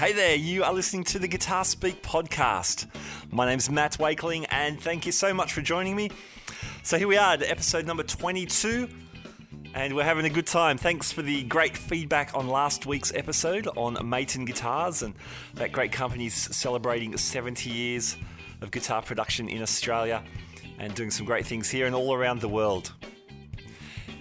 Hey there, you are listening to the Guitar Speak podcast. My name's Matt Wakeling, and thank you so much for joining me. So, here we are, at episode number 22, and we're having a good time. Thanks for the great feedback on last week's episode on Maton Guitars, and that great company's celebrating 70 years of guitar production in Australia and doing some great things here and all around the world.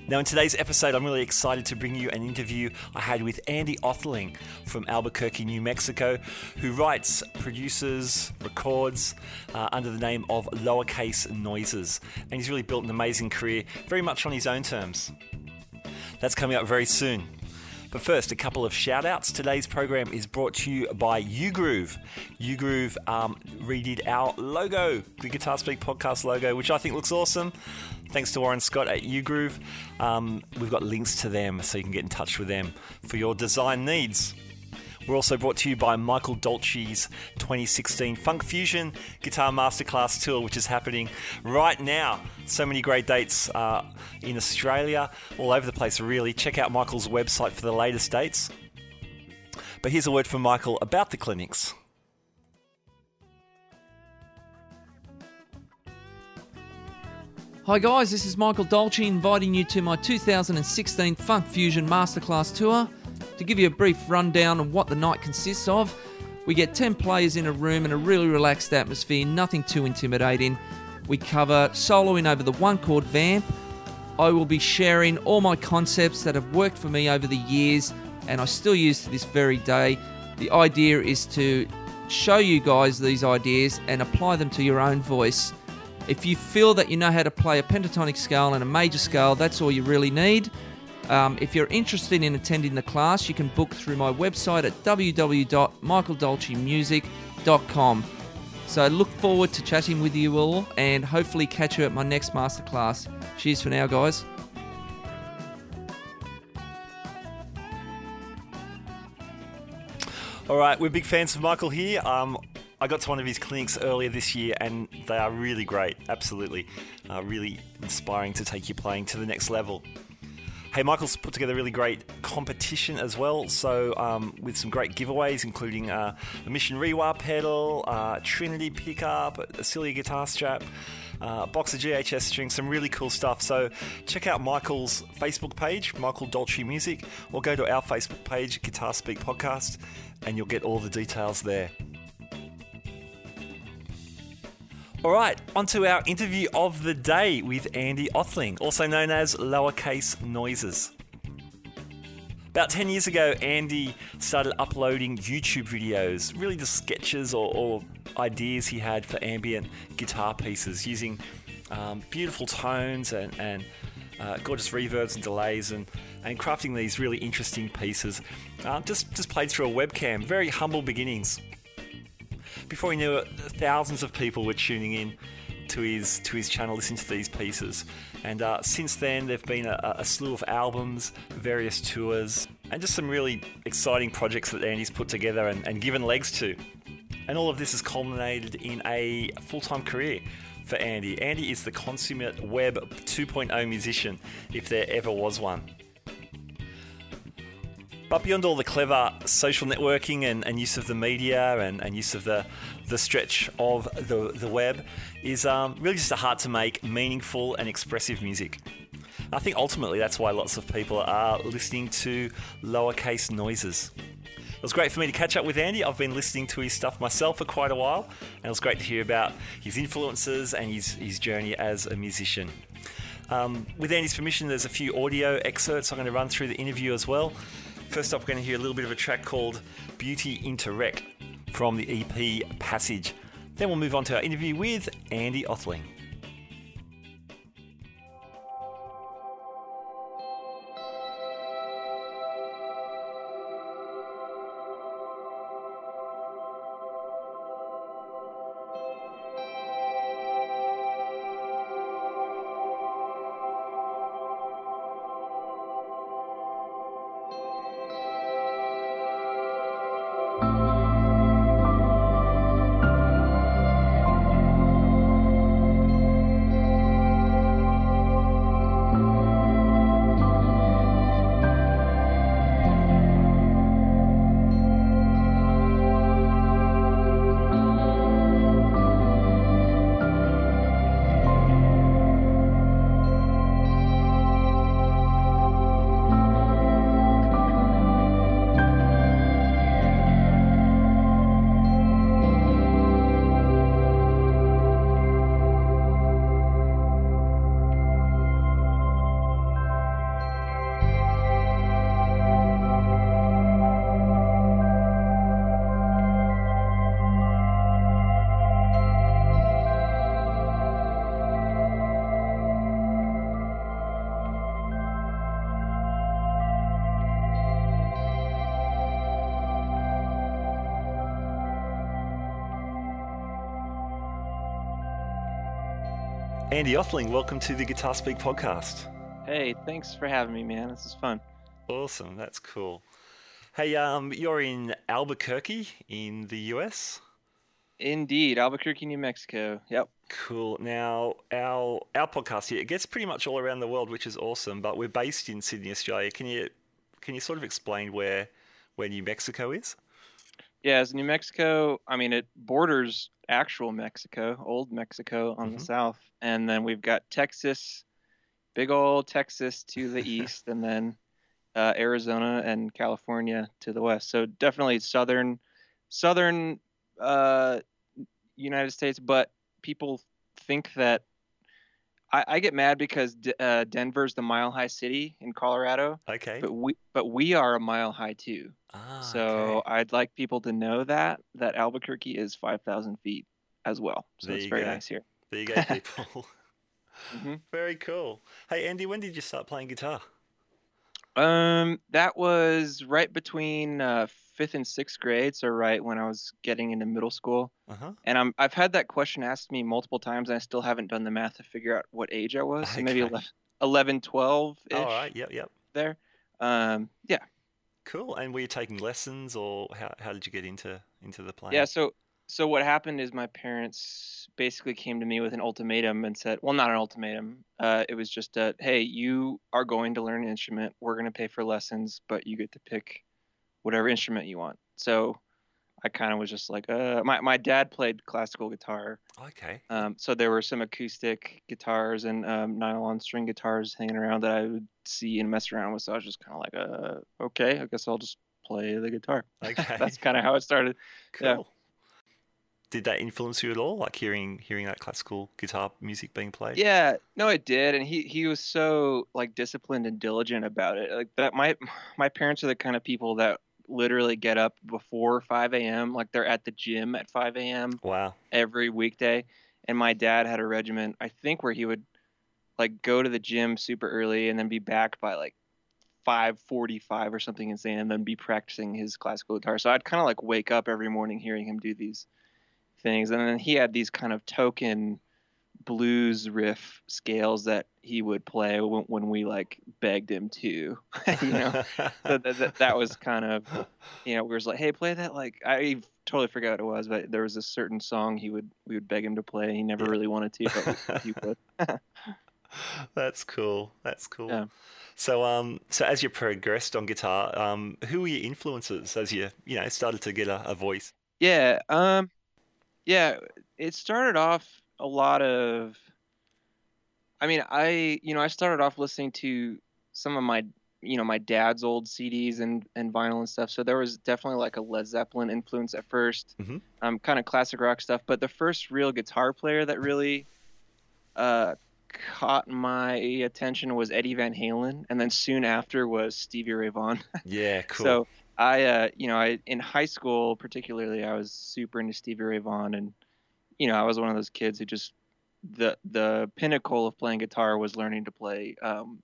Now, in today's episode, I'm really excited to bring you an interview I had with Andy Othling from Albuquerque, New Mexico, who writes, produces, records uh, under the name of Lowercase Noises. And he's really built an amazing career, very much on his own terms. That's coming up very soon. But first, a couple of shout outs. Today's program is brought to you by uGroove. uGroove um, redid our logo, the Guitar Speak podcast logo, which I think looks awesome. Thanks to Warren Scott at uGroove. Um, we've got links to them so you can get in touch with them for your design needs. We're also brought to you by Michael Dolce's 2016 Funk Fusion Guitar Masterclass Tour, which is happening right now. So many great dates uh, in Australia, all over the place, really. Check out Michael's website for the latest dates. But here's a word from Michael about the clinics. Hi guys, this is Michael Dolce inviting you to my 2016 Funk Fusion Masterclass Tour. To give you a brief rundown of what the night consists of, we get 10 players in a room in a really relaxed atmosphere, nothing too intimidating. We cover soloing over the one chord vamp. I will be sharing all my concepts that have worked for me over the years and I still use to this very day. The idea is to show you guys these ideas and apply them to your own voice. If you feel that you know how to play a pentatonic scale and a major scale, that's all you really need. Um, if you're interested in attending the class, you can book through my website at www.michaeldolcemusic.com. So look forward to chatting with you all and hopefully catch you at my next masterclass. Cheers for now, guys. All right, we're big fans of Michael here. Um, I got to one of his clinics earlier this year, and they are really great. Absolutely, uh, really inspiring to take your playing to the next level. Hey, Michael's put together a really great competition as well. So, um, with some great giveaways, including uh, a Mission Rewa pedal, uh, Trinity pickup, a Celia guitar strap, uh, box of GHS strings, some really cool stuff. So, check out Michael's Facebook page, Michael Dolce Music, or go to our Facebook page, Guitar Speak Podcast, and you'll get all the details there. All right, on to our interview of the day with Andy Othling, also known as Lowercase Noises. About 10 years ago, Andy started uploading YouTube videos, really just sketches or, or ideas he had for ambient guitar pieces using um, beautiful tones and, and uh, gorgeous reverbs and delays and, and crafting these really interesting pieces. Uh, just, just played through a webcam, very humble beginnings before he knew it, thousands of people were tuning in to his to his channel, listening to these pieces. And uh, since then, there've been a, a, slew of albums, various tours, and just some really exciting projects that Andy's put together and, and given legs to. And all of this has culminated in a full-time career for Andy. Andy is the consummate web 2.0 musician, if there ever was one. But beyond all the clever social networking and, and use of the media and, and, use of the, the stretch of the, the web, is um, really just a heart to make meaningful and expressive music. I think ultimately that's why lots of people are listening to lowercase noises. It was great for me to catch up with Andy. I've been listening to his stuff myself for quite a while, and it was great to hear about his influences and his, his journey as a musician. Um, with Andy's permission, there's a few audio excerpts I'm going to run through the interview as well. First up, we're going to hear a little bit of a track called Beauty Into Rec from the EP Passage. Then we'll move on to our interview with Andy Othling. Andy Othling, welcome to the Guitar Speak podcast. Hey, thanks for having me, man. This is fun. Awesome, that's cool. Hey, um, you're in Albuquerque in the US. Indeed, Albuquerque, New Mexico. Yep. Cool. Now, our our podcast here it gets pretty much all around the world, which is awesome. But we're based in Sydney, Australia. Can you can you sort of explain where where New Mexico is? Yeah, as New Mexico, I mean, it borders actual Mexico, old Mexico on Mhm. the south, and then we've got Texas, big old Texas to the east, and then uh, Arizona and California to the west. So definitely southern, southern uh, United States. But people think that I, I get mad because D- uh, Denver's the mile high city in Colorado, Okay. but we but we are a mile high too. Ah, So okay. I'd like people to know that that Albuquerque is 5,000 feet as well. So There it's very go. nice here. there you go, people. hmm Very cool. Hey, Andy, when did you start playing guitar? Um, that was right between uh, fifth and sixth grade, so right when I was getting into middle school. Uh huh. And I'm I've had that question asked me multiple times, and I still haven't done the math to figure out what age I was. So maybe Okay. 11, 11 12 ish All right. Yep. Yep. there. Um, yeah, Cool. And were you taking lessons, or how, how did you get into into the playing? Yeah, so so what happened is my parents basically came to me with an ultimatum and said, well, not an ultimatum. Uh, it was just a, hey, you are going to learn an instrument. We're going to pay for lessons, but you get to pick whatever instrument you want. So I kind of was just like, uh, my my dad played classical guitar, Okay. um, so there were some acoustic guitars and um, nylon string guitars hanging around that I would see and mess around with. So I was just kind of like, uh, okay, I guess I'll just play the guitar. Okay. That's kind of how it started. Cool. yeah. Did that influence you at all? Like hearing hearing that classical guitar music being played? Yeah, no, it did, and he he was so like disciplined and diligent about it. Like that, my my parents are the kind of people that literally get up before 5 a.m. Like they're at the gym at 5 a.m. Wow. every weekday. And my dad had a regiment, I think, where he would like go to the gym super early and then be back by like 5:45 or something insane, and then be practicing his classical guitar. So I'd kind of like wake up every morning hearing him do these things, and then he had these kind of token blues riff scales that he would play when, when we like begged him to, you know. so that, that, that was kind of you know we was like hey play that like i totally forgot what it was but there was a certain song he would we would beg him to play he never Yeah. really wanted to but he would That's cool. That's cool. Yeah. So um so as you progressed on guitar, um who were your influences as you you know started to get a, a voice? yeah um yeah it started off a lot of i mean i you know i started off listening to some of my you know my dad's old cds and and vinyl and stuff so there was definitely like a led zeppelin influence at 1st Mhm. um kind of classic rock stuff but the first real guitar player that really uh caught my attention was eddie van halen and then soon after was stevie ray vaughan Yeah, cool. so I, uh, you know, I in high school particularly, I was super into Stevie Ray Vaughan, and you know, I was one of those kids who just the the pinnacle of playing guitar was learning to play um,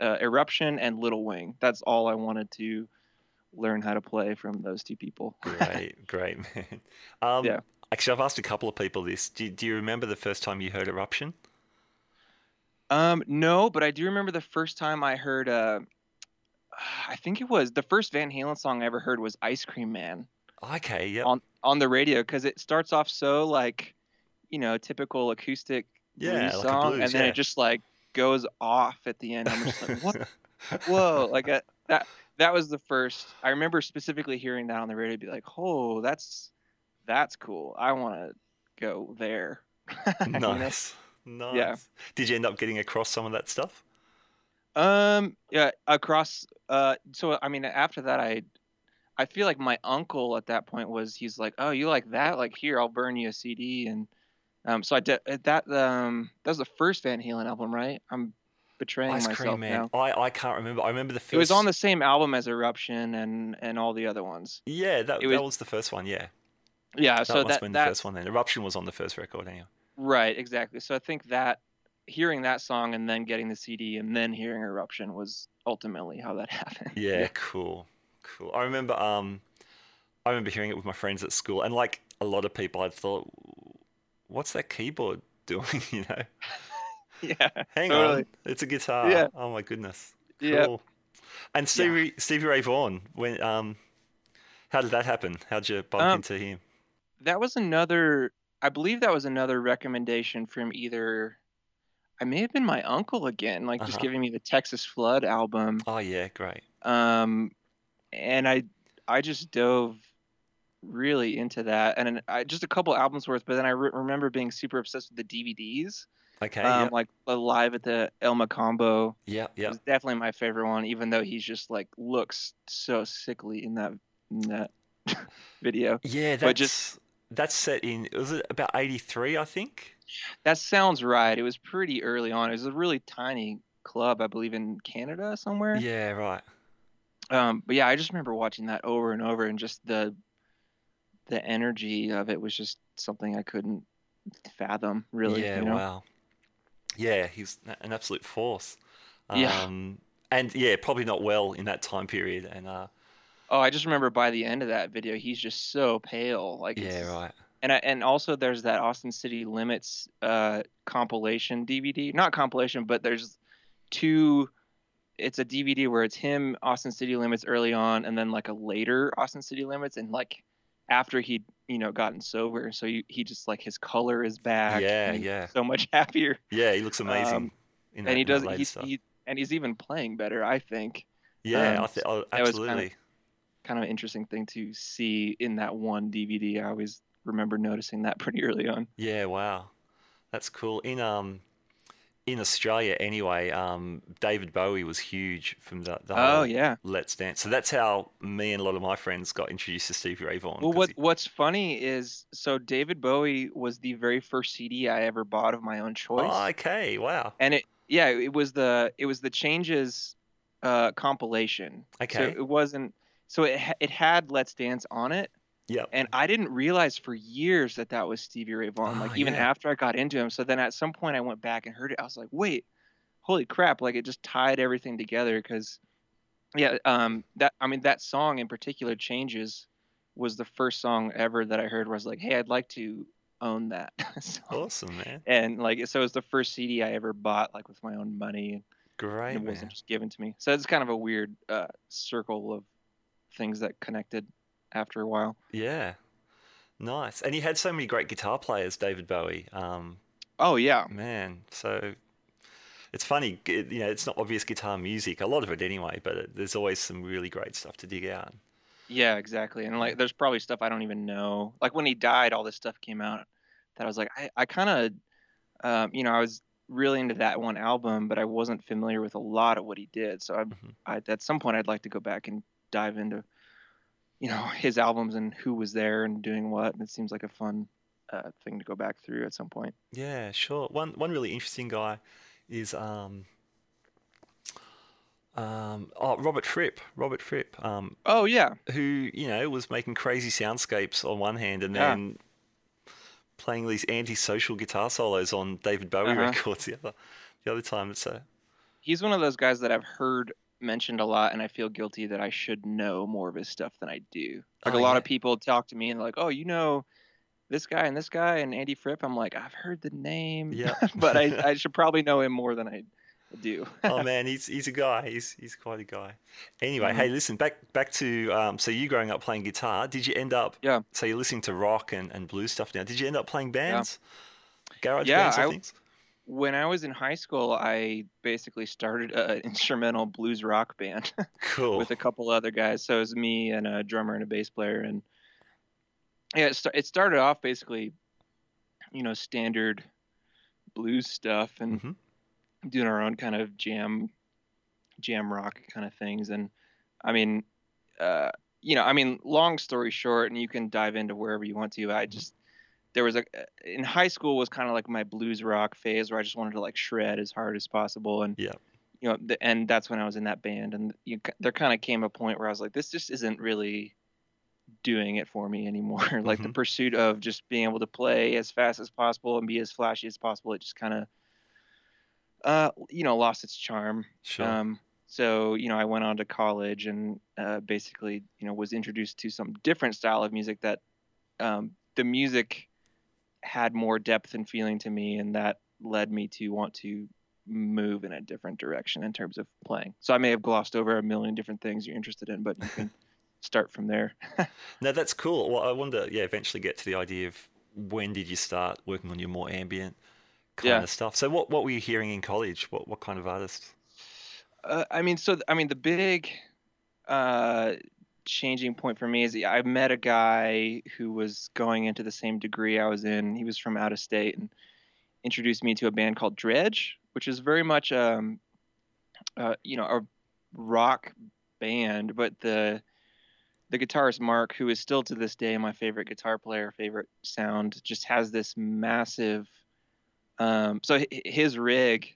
uh, Eruption and Little Wing. That's all I wanted to learn how to play from those two people. great, great man. Um Yeah. actually I've asked a couple of people this. Do, do you remember the first time you heard Eruption? Um, no, but I do remember the first time I heard. Uh, I think it was the first Van Halen song I ever heard was "Ice Cream Man." Okay, yeah. on on the radio because it starts off so like you know typical acoustic Yeah, blues like song blues, and then yeah. it just like goes off at the end i'm just like what whoa like uh that that was the first i remember specifically hearing that on the radio be like oh that's that's cool i want to go there You know? nice. Nice. Yeah. Did you end up getting across some of that stuff? Um, yeah, across. Uh, so I mean, after that, I, I feel like my uncle at that point was he's like, oh, you like that? Like here, I'll burn you a CD, and um, so I did that. Um, that was the first Van Halen album, right? I'm betraying Ice myself Cream Man. now. I, I can't remember. I remember the first It was on the same album as Eruption and and all the other ones. Yeah, that, it that was- was the first one, yeah. Yeah, That so must that have been the that first one then. Eruption was on the first record anyway. right exactly. So I think that hearing that song and then getting the CD and then hearing Eruption was ultimately how that happened. Yeah, cool. Cool. I remember um I remember hearing it with my friends at school and like a lot of people I thought what's that keyboard doing, you know? yeah. Hang Totally. on, it's a guitar. Yeah. Oh my goodness. Yeah. Cool. And Stevie Stevie Ray Vaughan, when um, how did that happen? How'd you bump Um, into him? That was another. I believe that was another recommendation from either. I may have been my uncle again, like just Uh-huh. giving me the Texas Flood album. Oh yeah, great. Um, and I I just dove really into that, and I, just a couple albums worth. But then I re- remember being super obsessed with the DVDs. Okay. um, yeah. like uh, live at the El Mocambo. yeah. Yeah. was definitely my favorite one, even though he's just like looks so sickly in that in that video. Yeah. That's but just- that's set in. Was it about eighty three? I think. That sounds right. It was pretty early on. It was a really tiny club, I believe, in Canada somewhere. Yeah. Right. Um, but yeah, I just remember watching that over and over, and just the the energy of it was just something I couldn't fathom. Really, Yeah. you know? Wow. Yeah, he's an absolute force. Yeah. Um, and yeah, probably not well in that time period. And uh, Oh, I just remember by the end of that video, he's just so pale. Like, yeah, it's- right. And I, and also there's that Austin City Limits uh, compilation DVD, not compilation, but there's two. It's a DVD where it's him, Austin City Limits early on, and then like a later Austin City Limits, and like after he'd you know gotten sober, so you, he just like his color is back. Yeah, and yeah. So much happier, Yeah, he looks amazing. Um, that, and he does. He's he, and he's even playing better, I think. yeah, um, I th- oh, that was kinda- absolutely. Kind of an interesting thing to see in that one DVD. I always remember noticing that pretty early on. Yeah, wow, that's cool. In um, in Australia anyway, um, David Bowie was huge from the the Oh whole yeah. Let's Dance. So that's how me and a lot of my friends got introduced to Stevie Ray Vaughan. Well, what he- what's funny is so David Bowie was the very first CD I ever bought of my own choice, Oh, okay, wow. and it yeah it was the it was the Changes uh, compilation. So Okay. it wasn't so it it had Let's Dance on it, Yep. and I didn't realize for years that that was Stevie Ray Vaughan. Ah, like even yeah. after I got into him, so then at some point I went back and heard it. I was like, wait, holy crap! Like it just tied everything together because yeah um that I mean that song in particular Changes was the first song ever that I heard where I was like, hey, I'd like to own that. song. Awesome, man. And like, so it was the first CD I ever bought, like with my own money, and Great, it wasn't man. just given to me. So it's kind of a weird uh, circle of things that connected after a while. Yeah. Nice. And he had so many great guitar players, David Bowie. Um, Oh yeah, man, so it's funny, g- you know, it's not obvious guitar music, a lot of it anyway, but it, there's always some really great stuff to dig out. yeah, exactly. And like, there's probably stuff I don't even know. Like when he died, all this stuff came out that I was like, I, I kind of, um, you know, I was really into that one album, but I wasn't familiar with a lot of what he did. So I, Mhm. I at some point, I'd like to go back and dive into, you know, his albums and who was there and doing what. And it seems like a fun uh, thing to go back through at some point. Yeah, sure. One one really interesting guy is um, um, oh, Robert Fripp. Robert Fripp, um, Oh yeah, who you know was making crazy soundscapes on one hand and Yeah. then playing these anti-social guitar solos on David Bowie Uh-huh. records the other the other time. A he's one of those guys that I've heard mentioned a lot, and I feel guilty that I should know more of his stuff than I do. Like Oh, a lot yeah. of people talk to me and like, oh, you know, this guy and this guy and Andy Fripp. I'm like, I've heard the name, Yeah. but I, I should probably know him more than I do. oh man, he's he's a guy. He's he's quite a guy. Anyway, Mhm. hey, listen back back to um, so you growing up playing guitar. Did you end up? Yeah. So you're listening to rock and, and blues stuff now. Did you end up playing bands? Garage Yeah, bands or I- things? When I was in high school, I basically started an instrumental blues rock band Cool. with a couple other guys. So it was me and a drummer and a bass player, and yeah, it, sta- it started off basically, you know, standard blues stuff and Mhm. doing our own kind of jam, jam rock kind of things. And I mean, uh, you know, I mean, long story short, and you can dive into wherever you want to. I just there was a in high school was kind of like my blues rock phase where I just wanted to like shred as hard as possible and Yeah. you know the, and that's when I was in that band and you, there kind of came a point where I was like this just isn't really doing it for me anymore like the Mhm. pursuit of just being able to play as fast as possible and be as flashy as possible it just kind of uh you know lost its charm Sure. um, so you know, I went on to college and uh, basically, you know, was introduced to some different style of music that um, the music had more depth and feeling to me, and that led me to want to move in a different direction in terms of playing. So I may have glossed over a million different things you're interested in, but you can start from there. no, that's cool. Well, I wonder, yeah, eventually get to the idea of when did you start working on your more ambient kind Yeah. of stuff. So what what were you hearing in college? What what kind of artists? Uh, I mean, so I mean, the big uh, changing point for me is I met a guy who was going into the same degree I was in. He was from out of state and introduced me to a band called Dredg, which is very much um, uh, you know, a rock band, but the the guitarist Mark, who is still to this day my favorite guitar player, favorite sound, just has this massive. Um, so his rig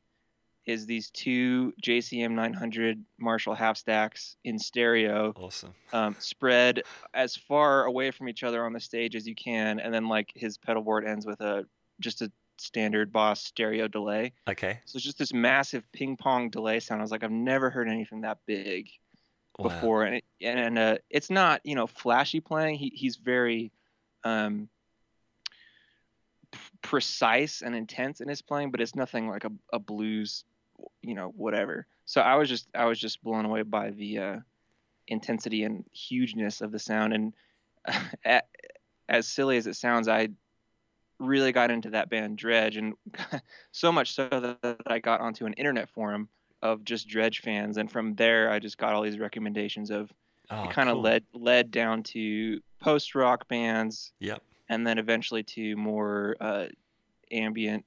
is these two JCM 900 Marshall half stacks in stereo, Awesome. um, spread as far away from each other on the stage as you can, and then like his pedal board ends with a just a standard Boss stereo delay. Okay. So it's just this massive ping pong delay sound. I was like, I've never heard anything that big Wow. before, and it, and uh, it's not you know flashy playing. He he's very um, precise and intense in his playing, but it's nothing like a, a blues, you know, whatever. So I was just I was just blown away by the uh, intensity and hugeness of the sound, and a- as silly as it sounds, I really got into that band Dredg, and so much so that I got onto an internet forum of just Dredg fans, and from there I just got all these recommendations of Oh, it kind of cool. led led down to post rock bands, Yep. and then eventually to more uh, ambient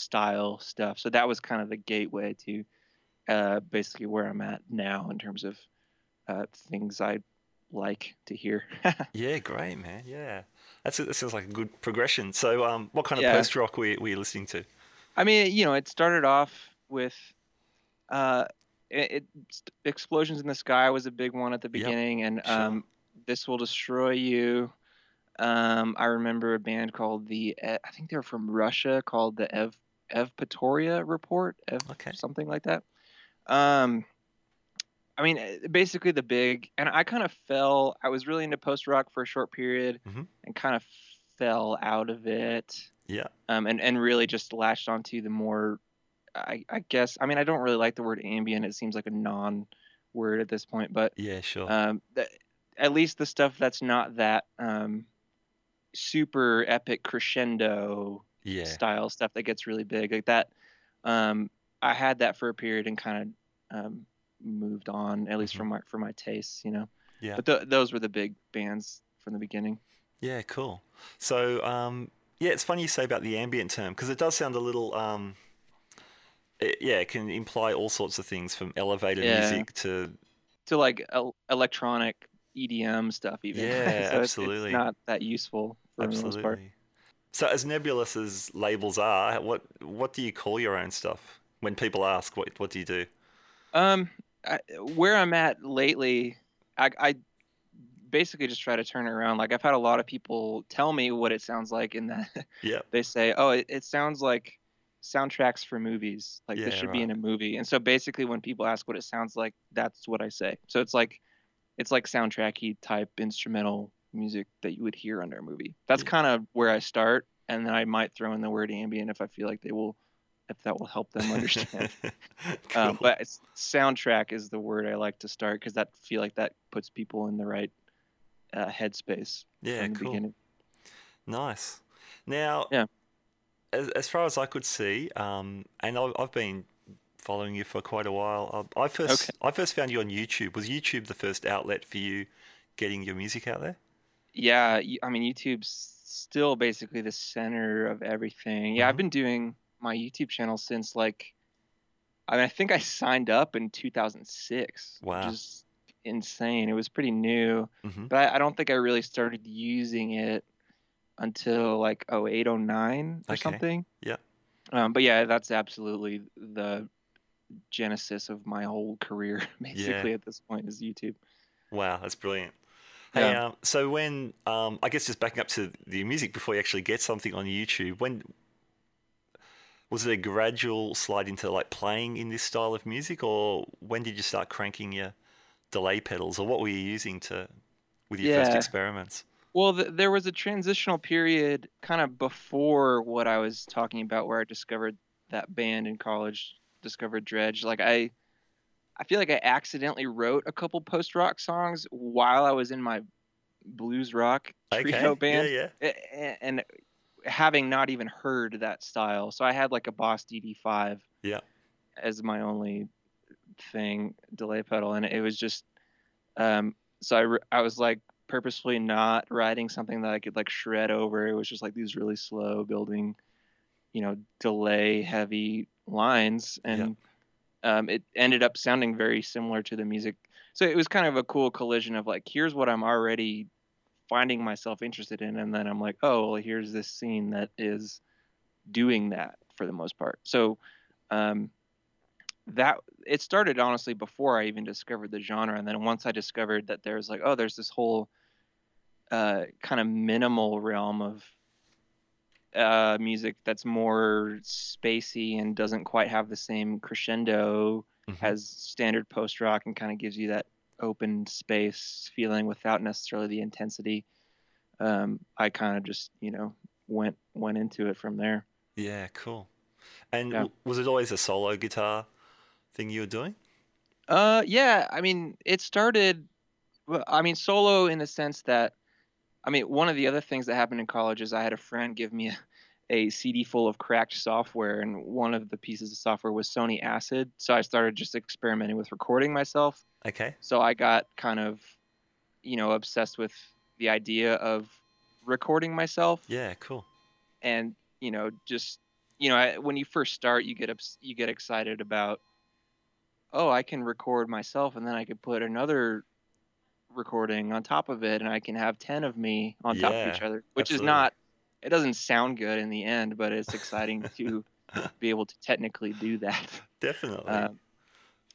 style stuff. So that was kind of the gateway to uh, basically where I'm at now in terms of uh, things I like to hear. Yeah, great, man. Yeah. That's that sounds like a good progression. So, um, what kind of Yeah. post rock were, were you listening to? I mean, you know, it started off with uh, it, it explosions in the sky was a big one at the Yep, beginning, and sure. um, this will destroy you. Um, I remember a band called the I think they're from Russia called the Ev Evpatoria Report, Ev Okay. something like that. Um, I mean, eh, basically the big, and I kind of fell. I was really into post rock for a short period, Mhm. and kind of fell out of it Yeah. um, and and really just latched onto the more, I, I guess. I mean, I don't really like the word ambient. It seems like a non-word at this point, but Yeah, sure. um, the, at least the stuff that's not that um, super epic crescendo yeah. style stuff that gets really big like that. Um, I had that for a period and kind of um, moved on, at least Mhm. for my for my tastes, you know. Yeah. But th- those were the big bands from the beginning. Yeah, cool. So, um, yeah, it's funny you say about the ambient term because it does sound a little, um, it, yeah, it can imply all sorts of things from elevated Yeah. music to, to like el- electronic EDM stuff even. Yeah, So it's- absolutely. It's, not that useful for the most part. So, as nebulous as labels are, what what do you call your own stuff? When people ask, what what do you do? Um, I, where I'm at lately, I, I basically just try to turn it around. Like I've had a lot of people tell me what it sounds like, in that Yep. they say, "Oh, it, it sounds like soundtracks for movies. Like Yeah, this should be in a movie." And so basically, when people ask what it sounds like, that's what I say. So it's like it's like soundtracky type instrumental music that you would hear under a movie. That's kind of where I start, and then I might throw in the word ambient if I feel like they will, if that will help them understand. Cool. um, but soundtrack is the word I like to start because that feel like that puts people in the right uh, headspace yeah, cool. beginning. Nice. Now, Yeah. as, as far as I could see, um, and I've, I've been following you for quite a while. I, I first Okay. I first found you on YouTube. Was YouTube the first outlet for you getting your music out there? Yeah, I mean YouTube's still basically the center of everything. Yeah, I've Mhm. been doing my YouTube channel since like, I mean, I think I signed up in 2006, Wow. which is insane. It was pretty new, hmm but I, I don't think I really started using it until like 08, 09 or Okay. something. Yeah. Um, but yeah, that's absolutely the genesis of my whole career, basically at this point is YouTube. Wow, that's brilliant. Hey, Yeah. um, so when um, I guess just backing up to the music before you actually get something on YouTube, when was it a gradual slide into like playing in this style of music, or when did you start cranking your delay pedals, or what were you using to with your first experiments? Well, th- there was a transitional period kind of before what I was talking about, where I discovered that band in college, discovered Dredg. Like I, I feel like I accidentally wrote a couple post rock songs while I was in my blues rock trio Okay. band, Yeah, yeah. And having not even heard that style. So I had like a Boss DD5 Yeah. as my only thing delay pedal, and it was just um. So I re- I was like purposefully not writing something that I could like shred over. It was just like these really slow building, you know, delay heavy lines, and um, it ended up sounding very similar to the music. So it was kind of a cool collision of like, here's what I'm already finding myself interested in, and then I'm like, oh, well, here's this scene that is doing that for the most part. So um, that it started honestly before I even discovered the genre, and then once I discovered that there's like, oh, there's this whole uh, kind of minimal realm of uh, music that's more spacey and doesn't quite have the same crescendo Mhm. as standard post rock and kind of gives you that open space feeling without necessarily the intensity. Um, I kind of just you know went went into it from there. Yeah, cool. And Yeah. was it always a solo guitar thing you were doing? Uh, yeah. I mean, it started. I mean, solo in the sense that, I mean, one of the other things that happened in college is I had a friend give me a, a CD full of cracked software, and one of the pieces of software was Sony Acid. So I started just experimenting with recording myself. Okay. So I got kind of, you know, obsessed with the idea of recording myself Yeah, cool. and you know just you know I- when you first start you get ups- you get excited about oh i can record myself and then i could put another recording on top of it and i can have 10 of me on top of each other which absolutely. is not it doesn't sound good in the end but it's exciting to be able to technically do that Definitely. um,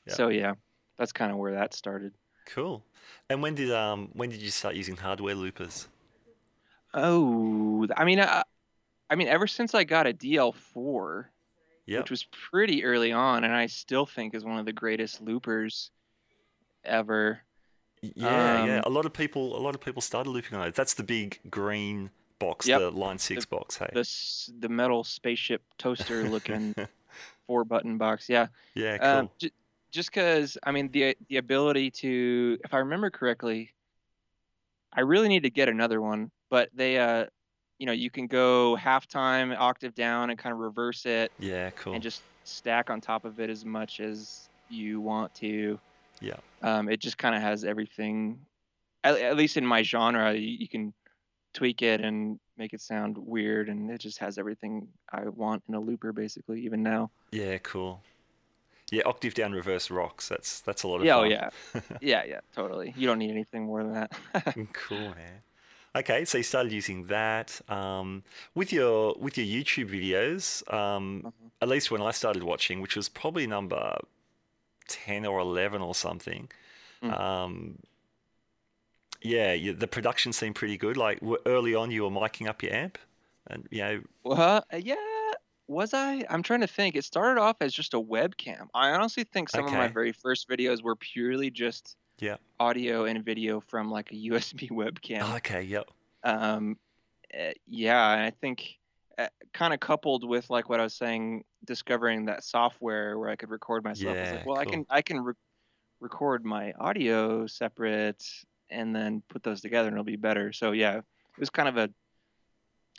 Yeah. so yeah that's kind of where that started cool. And when did um when did you start using hardware loopers? oh i mean I, I mean ever since i got a dl4 Yep. which was pretty early on, and I still think is one of the greatest loopers ever. Yeah, yeah. um, A lot of people a lot of people started looping on those. That's the big green box, Yep. the line six box, hey. The the metal spaceship toaster looking four button box, yeah. yeah, cool. Um, j- just because I mean the the ability to, if I remember correctly, I really need to get another one, but they uh, you know, you can go halftime, octave down, and kind of reverse it, yeah, cool. and just stack on top of it as much as you want to. Yeah. Um, it just kind of has everything. At, at least in my genre, you, you can tweak it and make it sound weird, and it just has everything I want in a looper, basically. Even now. Yeah, cool. Yeah, octave down reverse rocks. That's that's a lot of Yeah. Oh yeah. yeah. Yeah. Totally. You don't need anything more than that. cool, man. Okay, so you started using that um, with your with your YouTube videos. Um, Mhm. At least when I started watching, which was probably number ten or eleven or something. Mm. Um, yeah, you, the production seemed pretty good. Like early on, you were miking up your amp, and you know, well, uh, yeah. Was I? I'm trying to think. It started off as just a webcam. I honestly think some of my very first videos were purely just Yeah. audio and video from like a USB webcam. okay, yep, um, uh, yeah, I think uh, kind of coupled with like what I was saying, discovering that software where I could record myself. Yeah, like, well, I can I can re- record my audio separate and then put those together, and it'll be better. So yeah, it was kind of a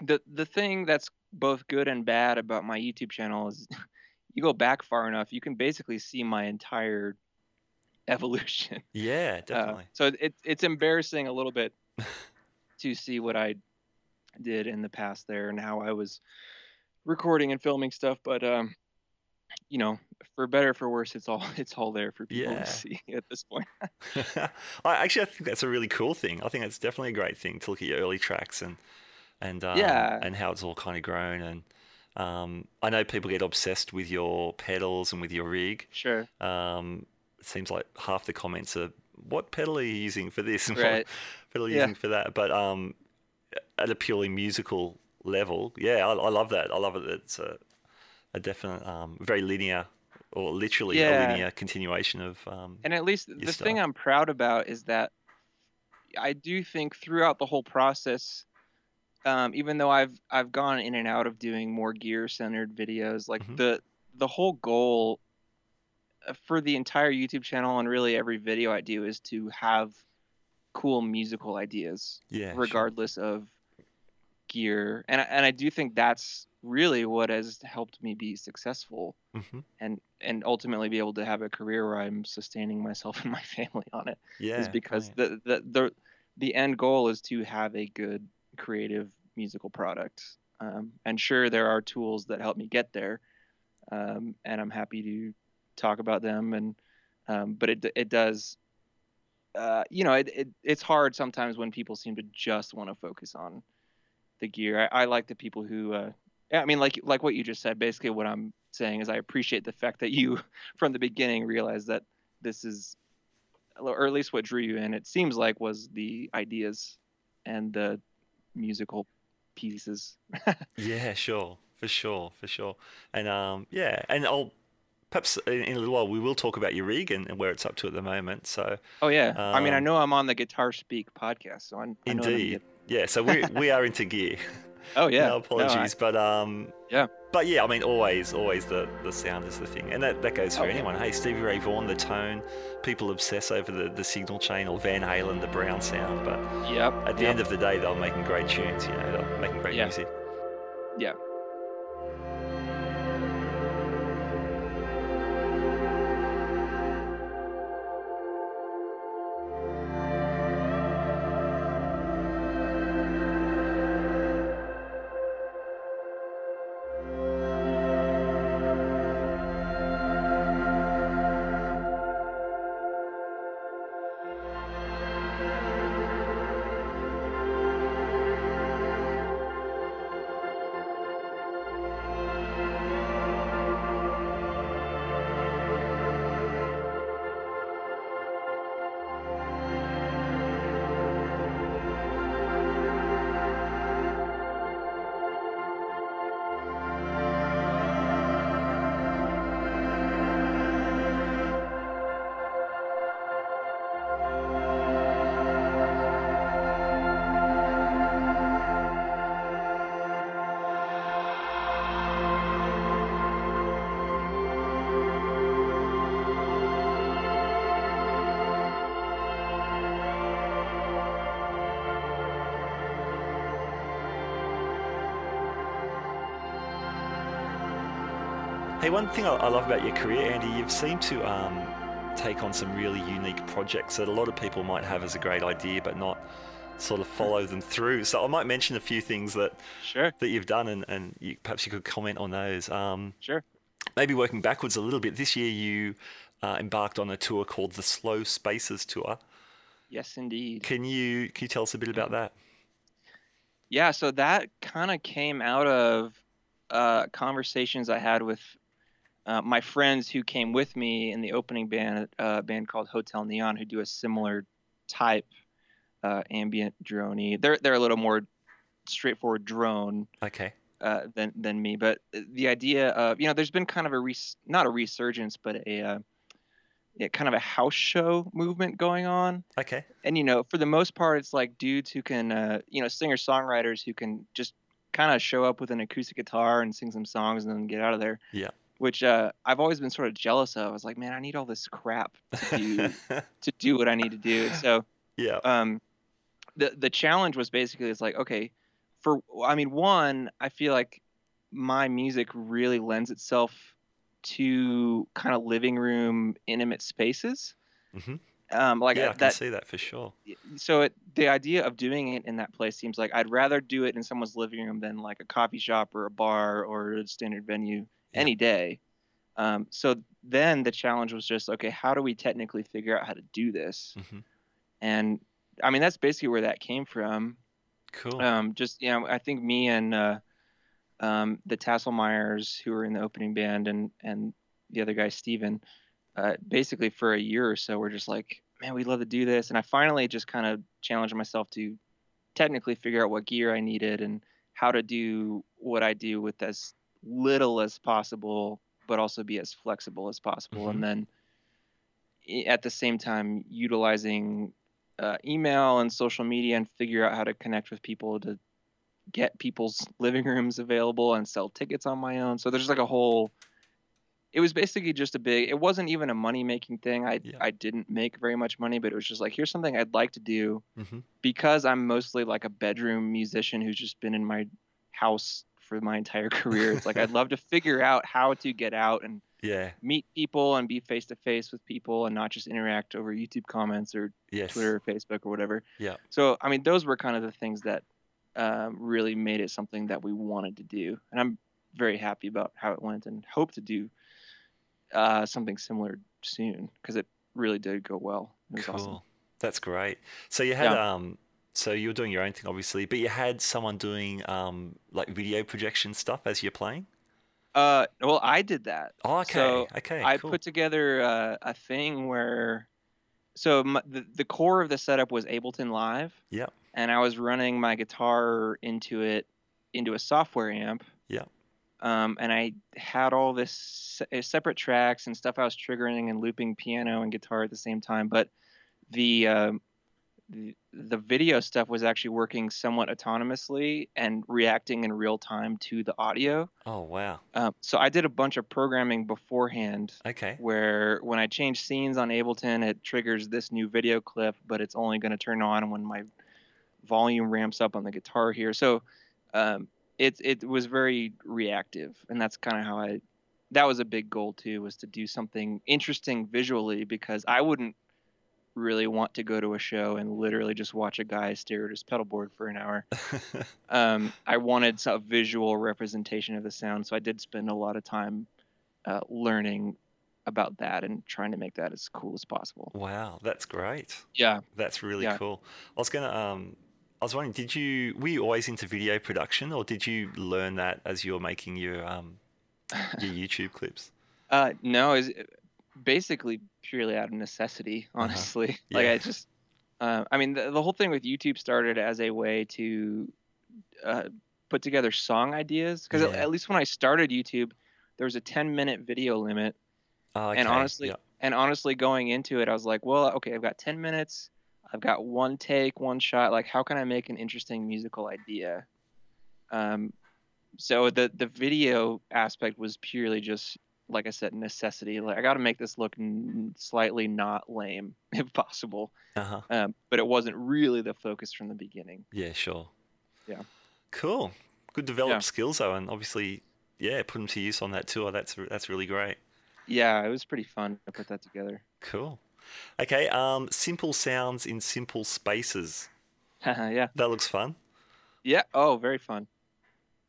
the the thing that's both good and bad about my YouTube channel is you go back far enough, you can basically see my entire evolution. yeah, Uh, definitely. so it, it's embarrassing a little bit to see what I did in the past there and how I was recording and filming stuff. But um, you know, for better or for worse, it's all it's all there for people Yeah. to see at this point. I actually I think that's a really cool thing. I think that's definitely a great thing to look at your early tracks and and um, Yeah. and how it's all kind of grown. And um, I know people get obsessed with your pedals and with your rig. Sure. Um, it seems like half the comments are, "What pedal are you using for this? and Right. What pedal are you Yeah. using for that?" But um, at a purely musical level, yeah, I, I love that. I love it. that It's a, a definite, um, very linear, or literally a linear continuation of. Um, And at least the thing. I'm proud about is that I do think throughout the whole process, um, even though I've I've gone in and out of doing more gear centered videos, like Mhm. the the whole goal uh, for the entire YouTube channel and really every video I do is to have cool musical ideas, Yeah. sure. regardless of gear. And I, and I do think that's really what has helped me be successful Mhm. and and ultimately be able to have a career where I'm sustaining myself and my family on it Yeah. is because brilliant. the, the the the end goal is to have a good creative musical product. Um, and sure, there are tools that help me get there, um, and I'm happy to talk about them. And um, but it it does, uh, you know, it, it it's hard sometimes when people seem to just want to focus on the gear. I, I like the people who. Uh, I mean, like like what you just said. Basically, what I'm saying is I appreciate the fact that you, from the beginning, realized that this is or at least what drew you in, it seems like, was the ideas and the musical pieces. Yeah, sure, for sure, for sure. And um, yeah, and I'll perhaps in, a little while we will talk about your rig and, where it's up to at the moment. So Oh yeah, I mean, I Um, know I'm on the Guitar Speak podcast, so I, I I'm indeed, yeah. So we we are into gear. Oh yeah, no No, I- apologies, but um, Yeah. But yeah, I mean, always, always the the sound is the thing, and that, that goes for Oh, yeah. anyone. Hey, Stevie Ray Vaughan, the tone. People obsess over the, the signal chain, or Van Halen, the brown sound. But yep. at the yep. end of the day, they're making great tunes. You know, they're making great Yeah. music. Yeah. Hey, one thing I, I love about your career, Andy, you've seemed to um, take on some really unique projects that a lot of people might have as a great idea, but not sort of follow them through. So I might mention a few things that, Sure. that you've done, and, and you, perhaps you could comment on those. Um, Sure. maybe working backwards a little bit. This year, you uh, embarked on a tour called the Slow Spaces Tour. Yes, indeed. Can you can you tell us a bit about that? Yeah, so that kind of came out of uh, conversations I had with uh, my friends who came with me in the opening band, a band called Hotel Neon, who do a similar type uh, ambient droney. They're they're a little more straightforward drone Okay. uh, than than me, but the idea of you know, there's been kind of a res- not a resurgence, but a uh, yeah, kind of a house show movement going on Okay. and you know for the most part it's like dudes who can uh, you know singer songwriters who can just kind of show up with an acoustic guitar and sing some songs and then get out of there Yeah. Which uh, i've always been sort of jealous of i was like man i need all this crap to do to do what i need to do so yeah. um the the challenge was basically it's like okay for i mean one i feel like my music really lends itself to kind of living room intimate spaces Mhm. um like yeah, uh, I can that see that for sure. so it, the idea of doing it in that place seems like I'd rather do it in someone's living room than like a coffee shop or a bar or a standard venue. Any day. Um, so then the challenge was just okay, how do we technically figure out how to do this? Mhm. And I mean that's basically where that came from. Cool. Um, just you know, I think me and uh, um, the Tasselmeyers who were in the opening band and and the other guy Steven, uh, basically for a year or so we're just like, man, we'd love to do this. And I finally just kind of challenged myself to technically figure out what gear I needed and how to do what I do with as little as possible, but also be as flexible as possible. Mhm. And then at the same time utilizing uh, email and social media and figure out how to connect with people to get people's living rooms available and sell tickets on my own. So there's like a whole. It was basically just a big. It wasn't even a money making thing. I Yeah. I didn't make very much money, but it was just like here's something I'd like to do hmm because I'm mostly like a bedroom musician who's just been in my house for my entire career. It's like I'd love to figure out how to get out and Yeah. meet people and be face to face with people and not just interact over YouTube comments or Yes. Twitter or Facebook or whatever. Yeah. So I mean, those were kind of the things that um, really made it something that we wanted to do, and I'm very happy about how it went and hope to do uh, something similar soon because it really did go well. It was Cool. awesome. That's great. So you had Yeah. um so you were doing your own thing obviously, but you had someone doing um like video projection stuff as you're playing? Uh, well, I did that. Oh, okay. So okay, I cool. put together uh, a thing where, so m the the core of the setup was Ableton Live. Yep. And I was running my guitar into it, into a software amp. Yep. Um, and I had all this se- uh, separate tracks and stuff I was triggering and looping piano and guitar at the same time. But the um, the, the video stuff was actually working somewhat autonomously and reacting in real time to the audio. Oh, wow. Um, so I did a bunch of programming beforehand Okay. where when I change scenes on Ableton, it triggers this new video clip, but it's only going to turn on when my volume ramps up on the guitar here. So um, it it was very reactive, and that's kind of how I. That was a big goal too, was to do something interesting visually because I wouldn't really want to go to a show and literally just watch a guy stare at his pedal board for an hour um, I wanted a visual representation of the sound, so I did spend a lot of time uh, learning about that and trying to make that as cool as possible. Wow, that's great. Yeah. That's really Yeah. cool. I was gonna um I was wondering, did you were you always into video production or did you learn that as you were making your um your YouTube clips? Uh, no, is basically purely out of necessity, honestly. Like Yeah. I just, uh, I mean, the, the whole thing with YouTube started as a way to uh, put together song ideas. Because Yeah. at least when I started YouTube, there was a 10 minute video limit, Oh, okay. and honestly, yeah. and honestly, going into it, I was like, well, okay, I've got 10 minutes. I've got one take, one shot. Like, how can I make an interesting musical idea? Um, so the the video aspect was purely just, like I said, necessity. Like, I got to make this look n- slightly not lame, if possible. Uh-huh. Um, but it wasn't really the focus from the beginning. Yeah, sure. Yeah. Cool. Good developed Yeah. skills though, and obviously, yeah, put them to use on that tour. That's that's really great. Yeah, it was pretty fun to put that together. Cool. Okay. Um, simple sounds in simple spaces. yeah. That looks fun. Yeah. Oh, very fun.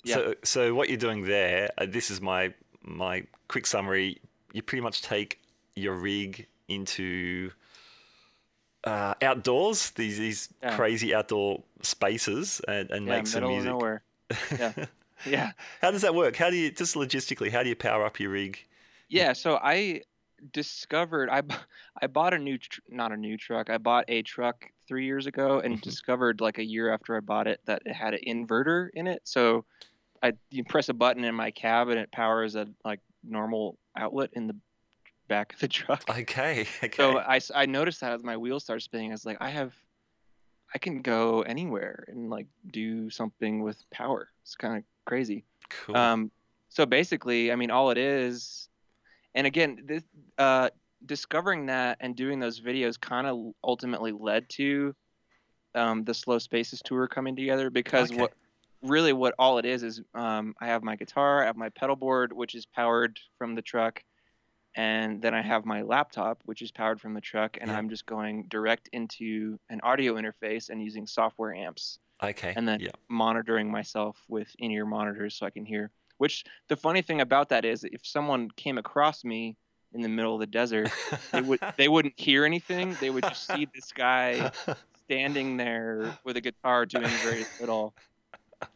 Yeah. So, so what you're doing there? Uh, this is my my quick summary. You pretty much take your rig into uh, outdoors, these these Yeah. crazy outdoor spaces, and, and Yeah, make some music. nowhere. Yeah. Yeah. How does that work? How do you just logistically? How do you power up your rig? Yeah, so I discovered I I bought a new tr- not a new truck. I bought a truck 3 years ago and Mhm. discovered like a year after I bought it that it had an inverter in it. So I you press a button in my cab and it powers a like normal outlet in the back of the truck. Okay. Okay. So I, I noticed that as my wheels started spinning, I was like, I have, I can go anywhere and like do something with power. It's kind of crazy. cool. Um, so basically, I mean, all it is, and again, this, uh, discovering that and doing those videos kind of ultimately led to um, the Slow Spaces tour coming together because Okay. what really what all it is is um, I have my guitar, I have my pedal board, which is powered from the truck, and then I have my laptop, which is powered from the truck, and Yeah. I'm just going direct into an audio interface and using software amps okay. and then yeah. monitoring myself with in-ear monitors so I can hear. Which the funny thing about that is, if someone came across me in the middle of the desert, they would they wouldn't hear anything. They would just see this guy standing there with a guitar doing very little,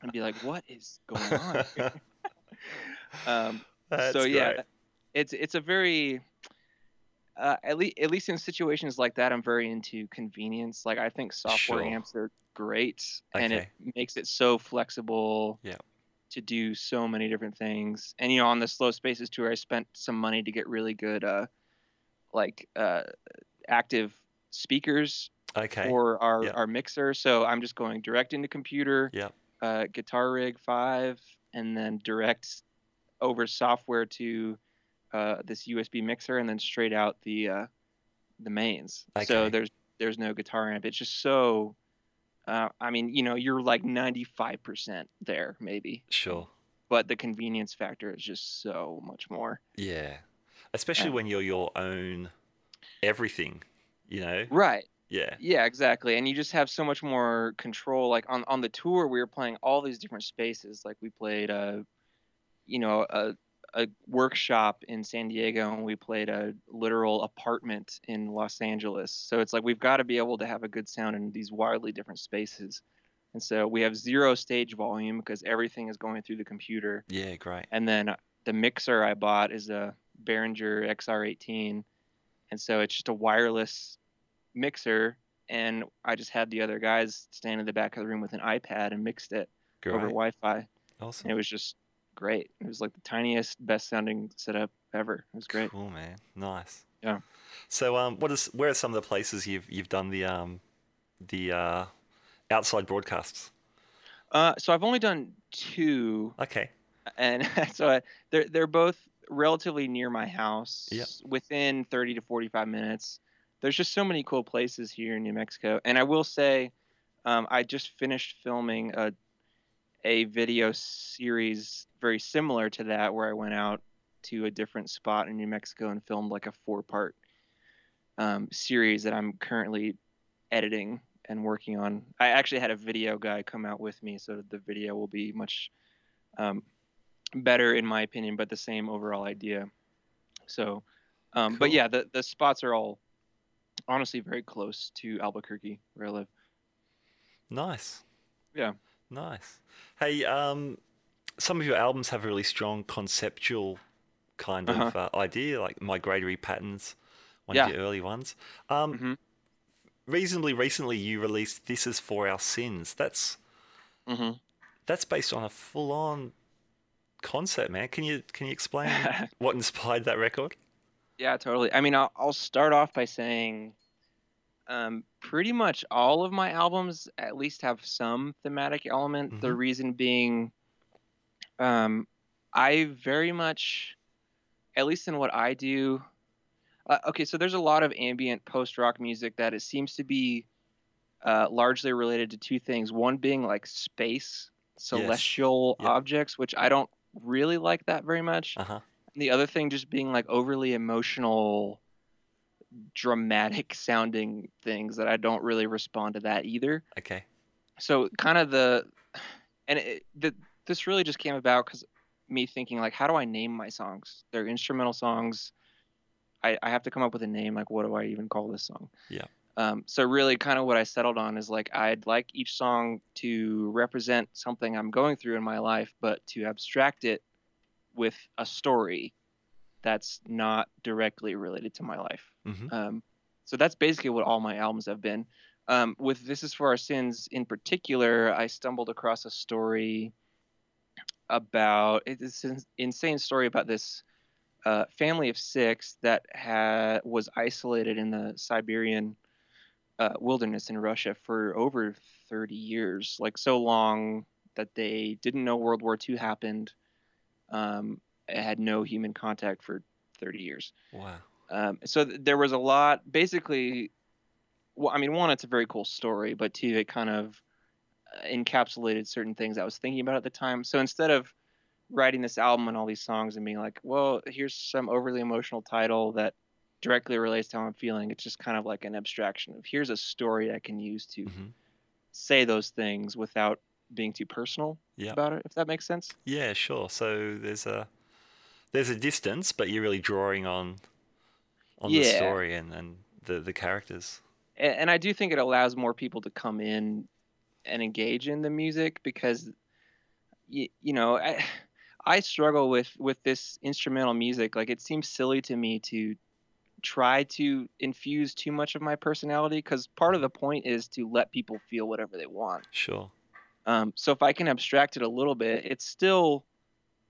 and be like, "What is going on?" um, so yeah, great. it's it's a very uh, at least at least in situations like that, I'm very into convenience. Like I think software Sure. amps are great, and it makes it so flexible. Yeah. To do so many different things, and you know, on the Slow Spaces tour, I spent some money to get really good, uh, like uh, active speakers Okay. for our our mixer. So I'm just going direct into computer, Yep. Uh, Guitar Rig five, and then direct over software to uh, this USB mixer, and then straight out the uh, the mains. So there's there's no guitar amp. It's just so. Uh, I mean, you know, you're like 95% there, maybe, Sure. but the convenience factor is just so much more. Yeah. Especially Yeah. when you're your own everything, you know? Right. Yeah. Yeah, exactly. And you just have so much more control. Like on on the tour, we were playing all these different spaces. Like we played a, you know, a a workshop in San Diego, and we played a literal apartment in Los Angeles. So it's like we've got to be able to have a good sound in these wildly different spaces. And so we have zero stage volume because everything is going through the computer. Yeah, great. And then the mixer I bought is a Behringer XR18, and so it's just a wireless mixer. And I just had the other guys stand in the back of the room with an iPad and mixed it Great. over Wi-Fi, Awesome. and it was just great. It was like the tiniest, best sounding setup ever. It was great. Cool, man. Nice. Yeah. So, um, what is where are some of the places you've you've done the um, the uh, outside broadcasts? Uh, so I've only done two, Okay. and so I, they're they're both relatively near my house, Yep. within 30 to 45 minutes. There's just so many cool places here in New Mexico, and I will say, um, I just finished filming a a video series very similar to that, where I went out to a different spot in New Mexico and filmed like a four part um, series that I'm currently editing and working on. I actually had a video guy come out with me, so the video will be much um, better in my opinion, but the same overall idea. So, um, but yeah, the the spots are all honestly very close to Albuquerque where I live. Nice. Yeah. Nice. Hey, um, some of your albums have a really strong conceptual kind of Uh-huh. uh, idea, like Migratory Patterns, one Yeah. of your early ones. Um, Mhm. Reasonably recently, you released "This Is for Our Sins." That's hmm that's based on a full-on concept, man. Can you can you explain what inspired that record? Yeah, totally. I mean, I'll, I'll start off by saying um, pretty much all of my albums at least have some thematic element. The Mhm. reason being, um, I very much, at least in what I do, uh, okay, so there's a lot of ambient post rock music that it seems to be uh, largely related to two things. One being like space, celestial Yep. objects, which I don't really like that very much. Uh huh. And the other thing just being like overly emotional dramatic sounding things that I don't really respond to that either. Okay. So kind of the and it, the, this really just came about cuz me thinking like how do I name my songs? They're instrumental songs. I, I have to come up with a name like what do I even call this song? Yeah. Um, so really kind of what I settled on is like I'd like each song to represent something I'm going through in my life but to abstract it with a story that's not directly related to my life. hmm Um, so that's basically what all my albums have been. Um, with This Is For Our Sins in particular, I stumbled across a story about it's an insane story about this uh, family of six that had was isolated in the Siberian uh, wilderness in Russia for over 30 years, like so long that they didn't know World War II happened. Um, had no human contact for 30 years. Wow. Um, so th- there was a lot. Basically, well, I mean, one, it's a very cool story, but two, it kind of uh, encapsulated certain things I was thinking about at the time. So instead of writing this album and all these songs and being like, well, here's some overly emotional title that directly relates to how I'm feeling, it's just kind of like an abstraction of here's a story I can use to hmm say those things without being too personal Yeah. about it, if that makes sense. Yeah, sure. So there's a there's a distance, but you're really drawing on on the story and, and the the characters. and, and I do think it allows more people to come in and engage in the music because you, you know I, I struggle with with this instrumental music like it seems silly to me to try to infuse too much of my personality because part of the point is to let people feel whatever they want Sure. Um, so if I can abstract it a little bit, it's still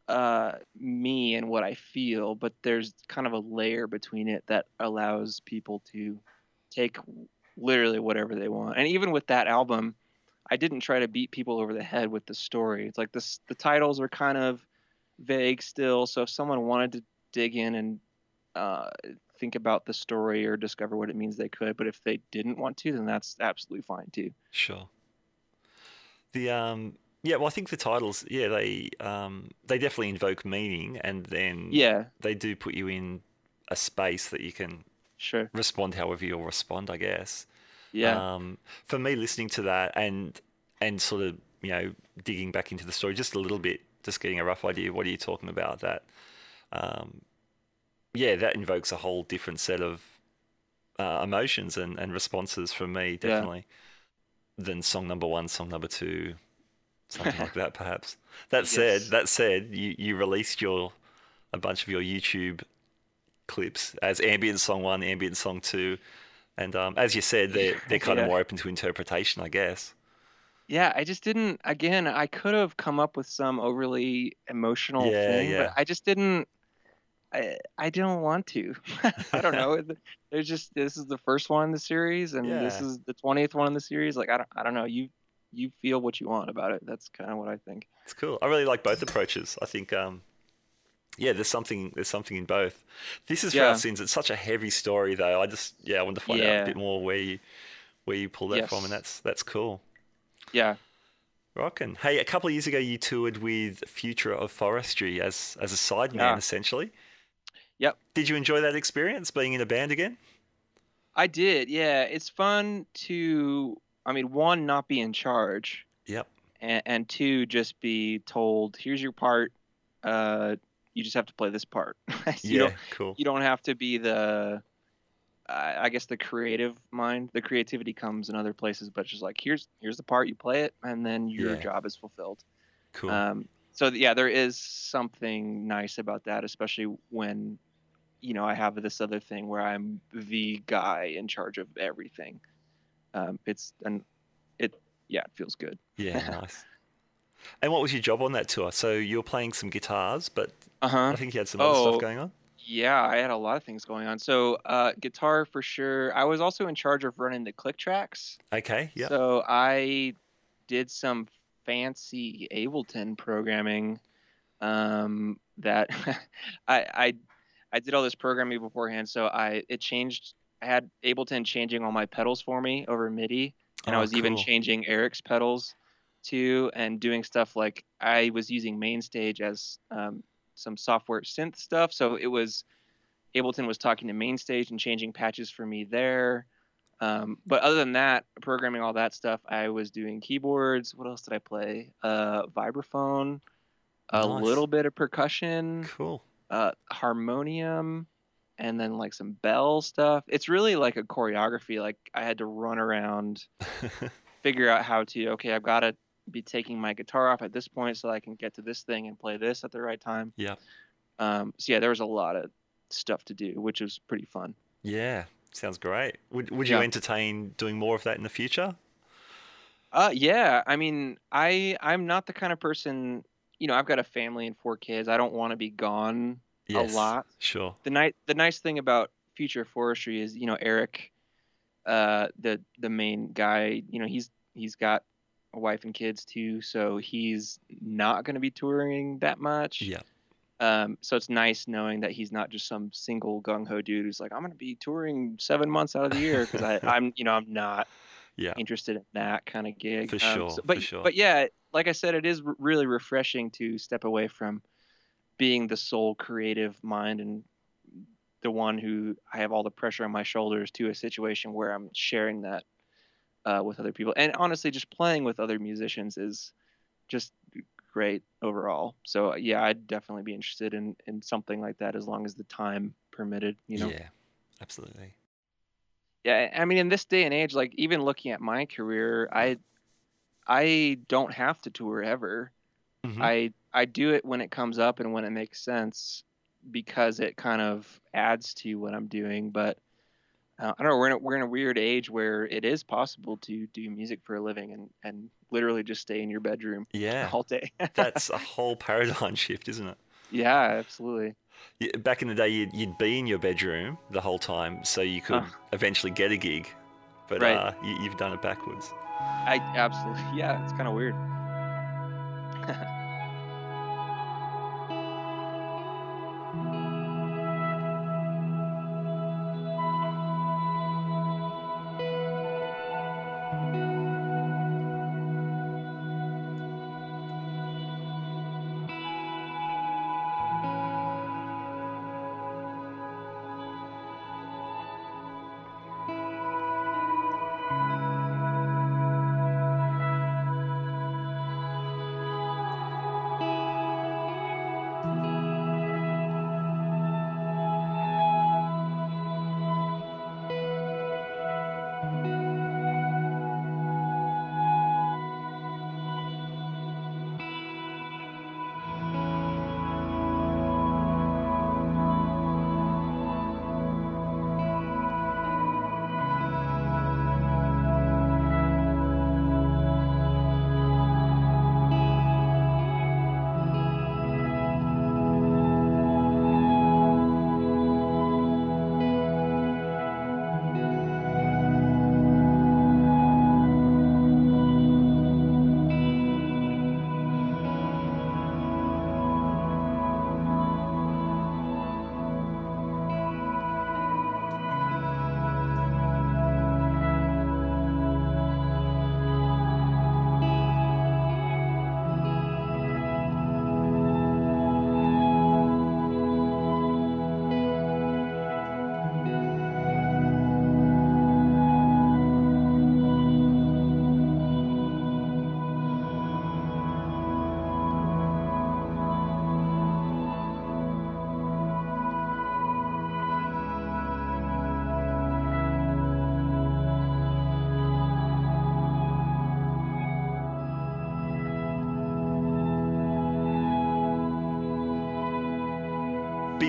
uh, me and what I feel, but there's kind of a layer between it that allows people to take literally whatever they want. And even with that album, I didn't try to beat people over the head with the story. It's like this the titles are kind of vague still. So if someone wanted to dig in and uh, think about the story or discover what it means, they could. But if they didn't want to, then that's absolutely fine too. Sure. The um yeah, well I think the titles yeah, they um they definitely invoke meaning and then Yeah, they do put you in a space that you can sure. respond however you'll respond, I guess. Yeah, Um, for me, listening to that and and sort of you know digging back into the story just a little bit, just getting a rough idea what are you talking about. That, um, yeah, that invokes a whole different set of uh, emotions and, and responses from me, definitely, than song number one, song number two, something like that, perhaps. That said, Yes. that said, you you released your a bunch of your YouTube clips as ambient song one, ambient song two. And um, as you said, they're they're kind of more open to interpretation, I guess. yeah. I just didn't. Again, I could have come up with some overly emotional Yeah, thing, yeah. but I just didn't. I I don't want to. I don't know. There's just this is the first one in the series, and this is the twentieth one in the series. Like I don't I don't know. You you feel what you want about it. That's kind of what I think. It's cool. I really like both approaches. I think, um, yeah, there's something there's something in both. This is for Yeah. our sins. It's such a heavy story, though. I just yeah, I wanted to find out a bit more where you where you pull that from, and that's that's cool. Yeah. Rockin'. Hey, a couple of years ago, you toured with Future of Forestry as as a sideman, Yeah. essentially. Yep. Did you enjoy that experience, being in a band again? I did. Yeah. It's fun to. I mean, one, not be in charge. Yep. and, and two just be told here's your part uh you just have to play this part you yeah. don't Cool. you don't have to be the I I guess the creative mind the creativity comes in other places but just like here's here's the part you play it and then your Yeah. job is fulfilled Cool. um so yeah there is something nice about that especially when you know I have this other thing where I'm the guy in charge of everything um it's and it yeah it feels good yeah. Nice. And what was your job on that tour? So you were playing some guitars, but uh-huh I think you had some other Oh, stuff going on. Yeah, I had a lot of things going on. So, uh, guitar for sure. I was also in charge of running the click tracks. Okay. Yeah. So I did some fancy Ableton programming. Um, that I I I did all this programming beforehand. So I it changed. I had Ableton changing all my pedals for me over MIDI, and I Oh, was even changing Eric's pedals too, and doing stuff like I was using MainStage as um, some software synth stuff. So it was Ableton was talking to MainStage and changing patches for me there. Um, but other than that, programming all that stuff, I was doing keyboards. What else did I play? Uh, vibraphone, a Nice. little bit of percussion, Cool. Uh, harmonium, and then like some bell stuff. It's really like a choreography. Like I had to run around, figure out how to. Okay, I've got to be taking my guitar off at this point so I can get to this thing and play this at the right time. Yeah. Um, so yeah, there was a lot of stuff to do, which was pretty fun. Yeah. Sounds great. Would Would you Yeah. entertain doing more of that in the future? Uh, yeah. I mean, I I'm not the kind of person. You know, I've got a family and four kids. I don't want to be gone Yes. a lot. Sure. The nice the nice thing about Future Forestry is, you know, Eric, uh, the the main guy. You know, he's he's got a wife and kids too, so he's not going to be touring that much. Yeah. Um, so it's nice knowing that he's not just some single gung ho dude who's like, I'm going to be touring seven months out of the year because I'm, you know, I'm not Yeah. interested in that kind of gig. For Um, sure, so- for sure. but yeah, like I said, it is r- really refreshing to step away from being the sole creative mind and the one who I have all the pressure on my shoulders to a situation where I'm sharing that uh, with other people. And honestly, just playing with other musicians is just great overall. So yeah, I'd definitely be interested in in something like that as long as the time permitted. You know. Yeah. Absolutely. Yeah, I mean, in this day and age, like even looking at my career, I I don't have to tour ever. Mhm. I I do it when it comes up and when it makes sense because it kind of adds to what I'm doing. But uh, I don't know. We're in a, we're in a weird age where it is possible to do music for a living and and literally just stay in your bedroom Yeah. all day. That's a whole paradigm shift, isn't it? yeah, absolutely. Back in the day, you'd, you'd be in your bedroom the whole time, so you could Huh. eventually get a gig. but Right. uh, you, you've done it backwards. I absolutely yeah, it's kind of weird.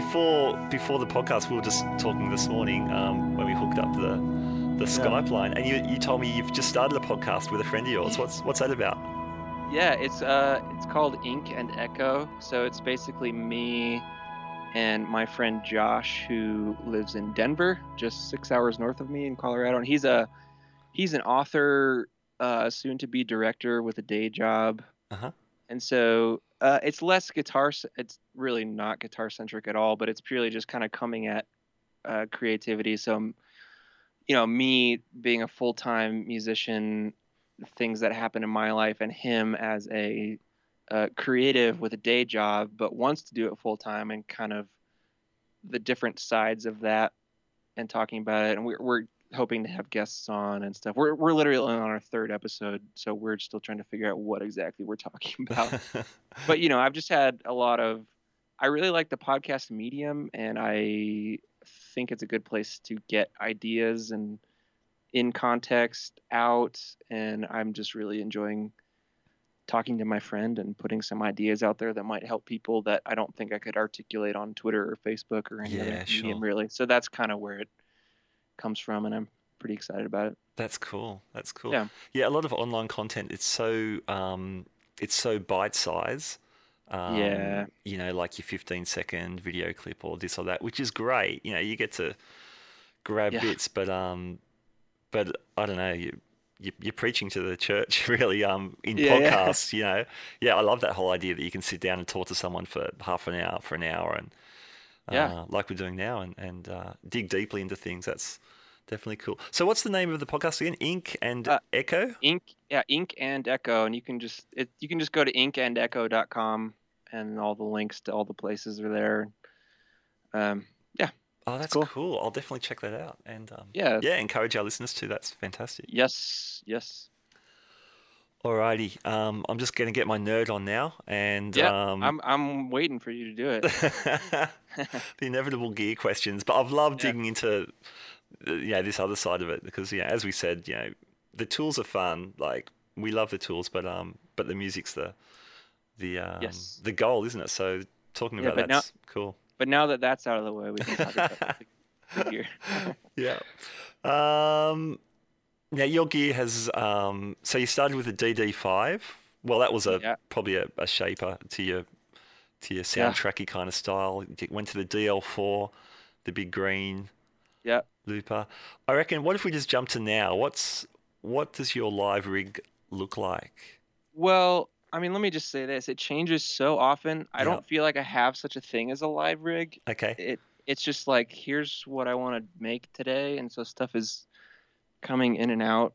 Before before the podcast, we were just talking this morning um, when we hooked up the the Skype line, and you, you told me you've just started a podcast with a friend of yours. What's what's that about? Yeah, it's uh it's called Ink and Echo. So it's basically me and my friend Josh who lives in Denver, just 6 hours north of me in Colorado, and he's a he's an author, uh soon to be director with a day job. Uh-huh. And so uh, it's less guitar. It's really not guitar centric at all, but it's purely just kind of coming at uh, creativity. So, you know, me being a full time musician, things that happen in my life, and him as a uh, creative with a day job, but wants to do it full time, and kind of the different sides of that, and talking about it. And we're, we're hoping to have guests on and stuff. We're we're literally on our third episode, so we're still trying to figure out what exactly we're talking about but you know i've just had a lot of i really like the podcast medium and i think it's a good place to get ideas and in context out and i'm just really enjoying talking to my friend and putting some ideas out there that might help people that i don't think i could articulate on twitter or facebook or any Yeah, other medium sure. really so that's kind of where it comes from and i'm pretty excited about it That's cool. That's cool. Yeah. Yeah, a lot of online content. It's so um, it's so bite size. Um, Yeah. You know, like your 15 second video clip or this or that, which is great. You know, you get to grab Yeah. bits, but um, but I don't know. You, you you're preaching to the church really. Um, in Yeah, yeah. podcasts, you know. Yeah, I love that whole idea that you can sit down and talk to someone for half an hour, for an hour, and Yeah. uh, like we're doing now, and and uh, dig deeply into things. That's definitely cool. So, what's the name of the podcast again? Ink and Uh, Echo. ink yeah ink and echo and you can just it, you can just go to inkandecho.com and all the links to all the places are there um yeah Oh, that's cool. cool. I'll definitely check that out, and um, yeah yeah, encourage our listeners to. That's fantastic. yes yes Alrighty, um, I'm just going to get my nerd on now, and Yeah, um, i'm i'm waiting for you to do it the inevitable gear questions. But I've loved Yeah. digging into, you know, this other side of it because, yeah, as we said, you know, the tools are fun. Like we love the tools, but um, but the music's the the um, Yes. the goal, isn't it? So talking Yeah, about but now- that's cool. but now that that's out of the way we can talk about the, gear Yeah. Um, now your gear has um, so you started with a DD5. Well, that was a Yeah. probably a, a shaper to your to your Yeah. soundtracky kind of style. Went to the DL4, the big green. yeah looper. I reckon. What if we just jump to now? What's what does your live rig look like? Well, I mean, let me just say this: it changes so often. I Yeah. don't feel like I have such a thing as a live rig. Okay. It it's just like here's what I want to make today, and so stuff is coming in and out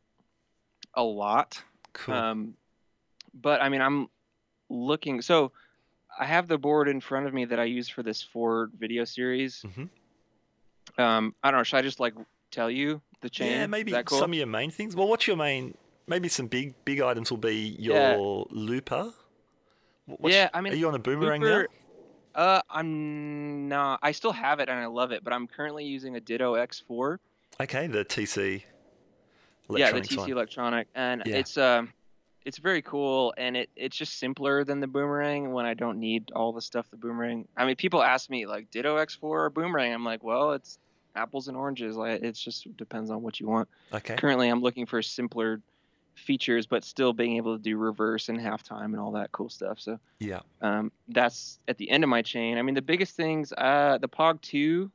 a lot. Cool. Um, but I mean, I'm looking. So I have the board in front of me that I use for this Ford video series. Mhm. Um, I don't know. Should I just like tell you the chain? yeah, maybe cool? some of your main things. Well, what's your main? Maybe some big big items will be your Yeah. looper. What's- Yeah, I mean, are you on a boomerang Looper- Uh, I'm not. I still have it and I love it, but I'm currently using a Ditto X4. Okay, the TC. yeah, the TC one. Electronic, and Yeah. it's um, it's very cool, and it it's just simpler than the Boomerang when I don't need all the stuff the Boomerang. I mean, people ask me like Ditto X4 or Boomerang. I'm like, well, it's apples and oranges. Like, it's just depends on what you want. Okay. Currently, I'm looking for simpler features, but still being able to do reverse and halftime and all that cool stuff. So Yeah. um, that's at the end of my chain. I mean, the biggest things, uh, the Pog 2,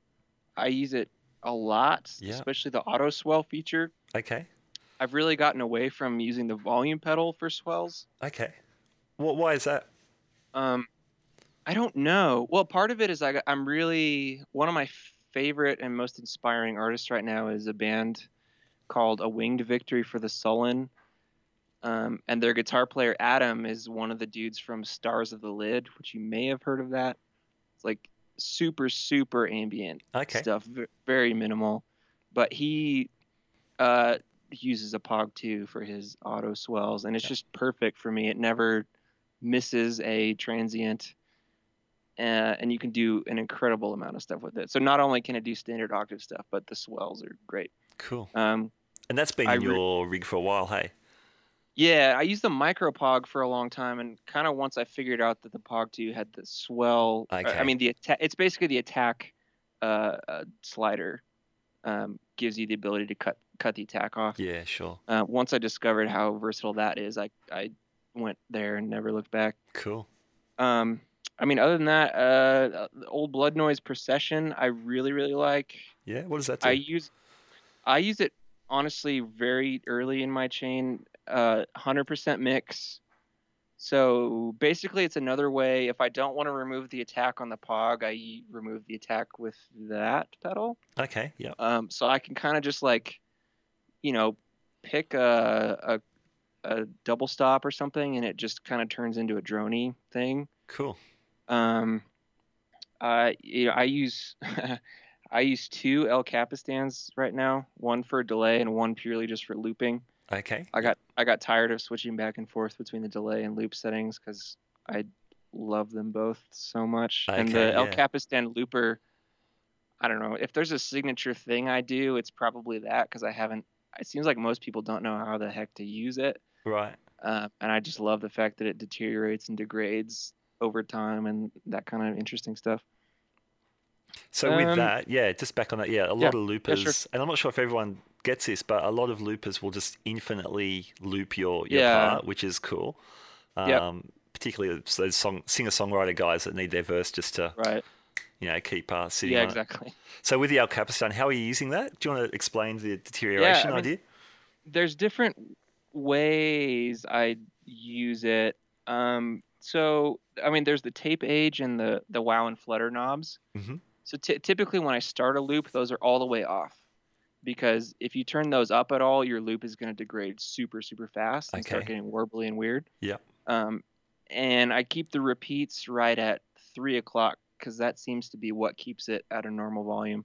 I use it a lot, Yeah. especially the auto swell feature. Okay. I've really gotten away from using the volume pedal for swells. Okay. What? Why is that? Um, I don't know. Well, part of it is I, I'm really one of my favorite and most inspiring artists right now is a band called A Winged Victory for the Sullen. Um, and their guitar player Adam is one of the dudes from Stars of the Lid, which you may have heard of that. It's like super super ambient Okay. stuff, v- very minimal. But he uh, uses a Pog 2 for his auto swells, and it's Yeah. just perfect for me. It never misses a transient, uh, and you can do an incredible amount of stuff with it. So not only can it do standard octave stuff, but the swells are great. Cool. Um, And that's been in re- your rig for a while, hey? yeah, I used the micro Pog for a long time, and kind of once I figured out that the Pog 2 had the swell. I- Okay. I mean, the attack. It's basically the attack uh, uh, slider. Um, gives you the ability to cut cut the attack off. Yeah, sure. Uh, once I discovered how versatile that is, I I went there and never looked back. Cool. Um, I mean, other than that, uh, the old blood noise procession, I really really like. Yeah. What does that do? I use I use it honestly very early in my chain, uh, 100% mix. So basically, it's another way. If I don't want to remove the attack on the pog, I remove the attack with that pedal. okay. Yeah. Um, so I can kind of just like, you know, pick a, a a double stop or something, and it just kind of turns into a droney thing. Cool. Um, I you know, I use I use two El Capistans right now, one for delay and one purely just for looping. Okay. I got I got tired of switching back and forth between the delay and loop settings because I love them both so much. and Okay, the El. Capistan looper, I don't know if there's a signature thing I do, it's probably that because I haven't. It seems like most people don't know how the heck to use it, Right. uh, and I just love the fact that it deteriorates and degrades over time and that kind of interesting stuff. So with Um, that, yeah, just back on that, yeah, a lot yeah, of yeah, loopers, sure. and I'm not sure if everyone gets this, but a lot of loopers will just infinitely loop your, your Yeah. part, which is cool. Um, Yep. Particularly those song singer-songwriter guys that need their verse just to, Right. you know, keep uh, sitting Yeah, on it. exactly. So with the El Capistan, how are you using that? Do you want to explain the deterioration mean, idea? there's different ways I use it. Um, so I mean, there's the tape age and the the wow and flutter knobs. Mhm. So ty typically, when I start a loop, those are all the way off, because if you turn those up at all, your loop is going to degrade super super fast and start Okay. getting warbly and weird. Yeah. Um, and I keep the repeats right at three o'clock because that seems to be what keeps it at a normal volume.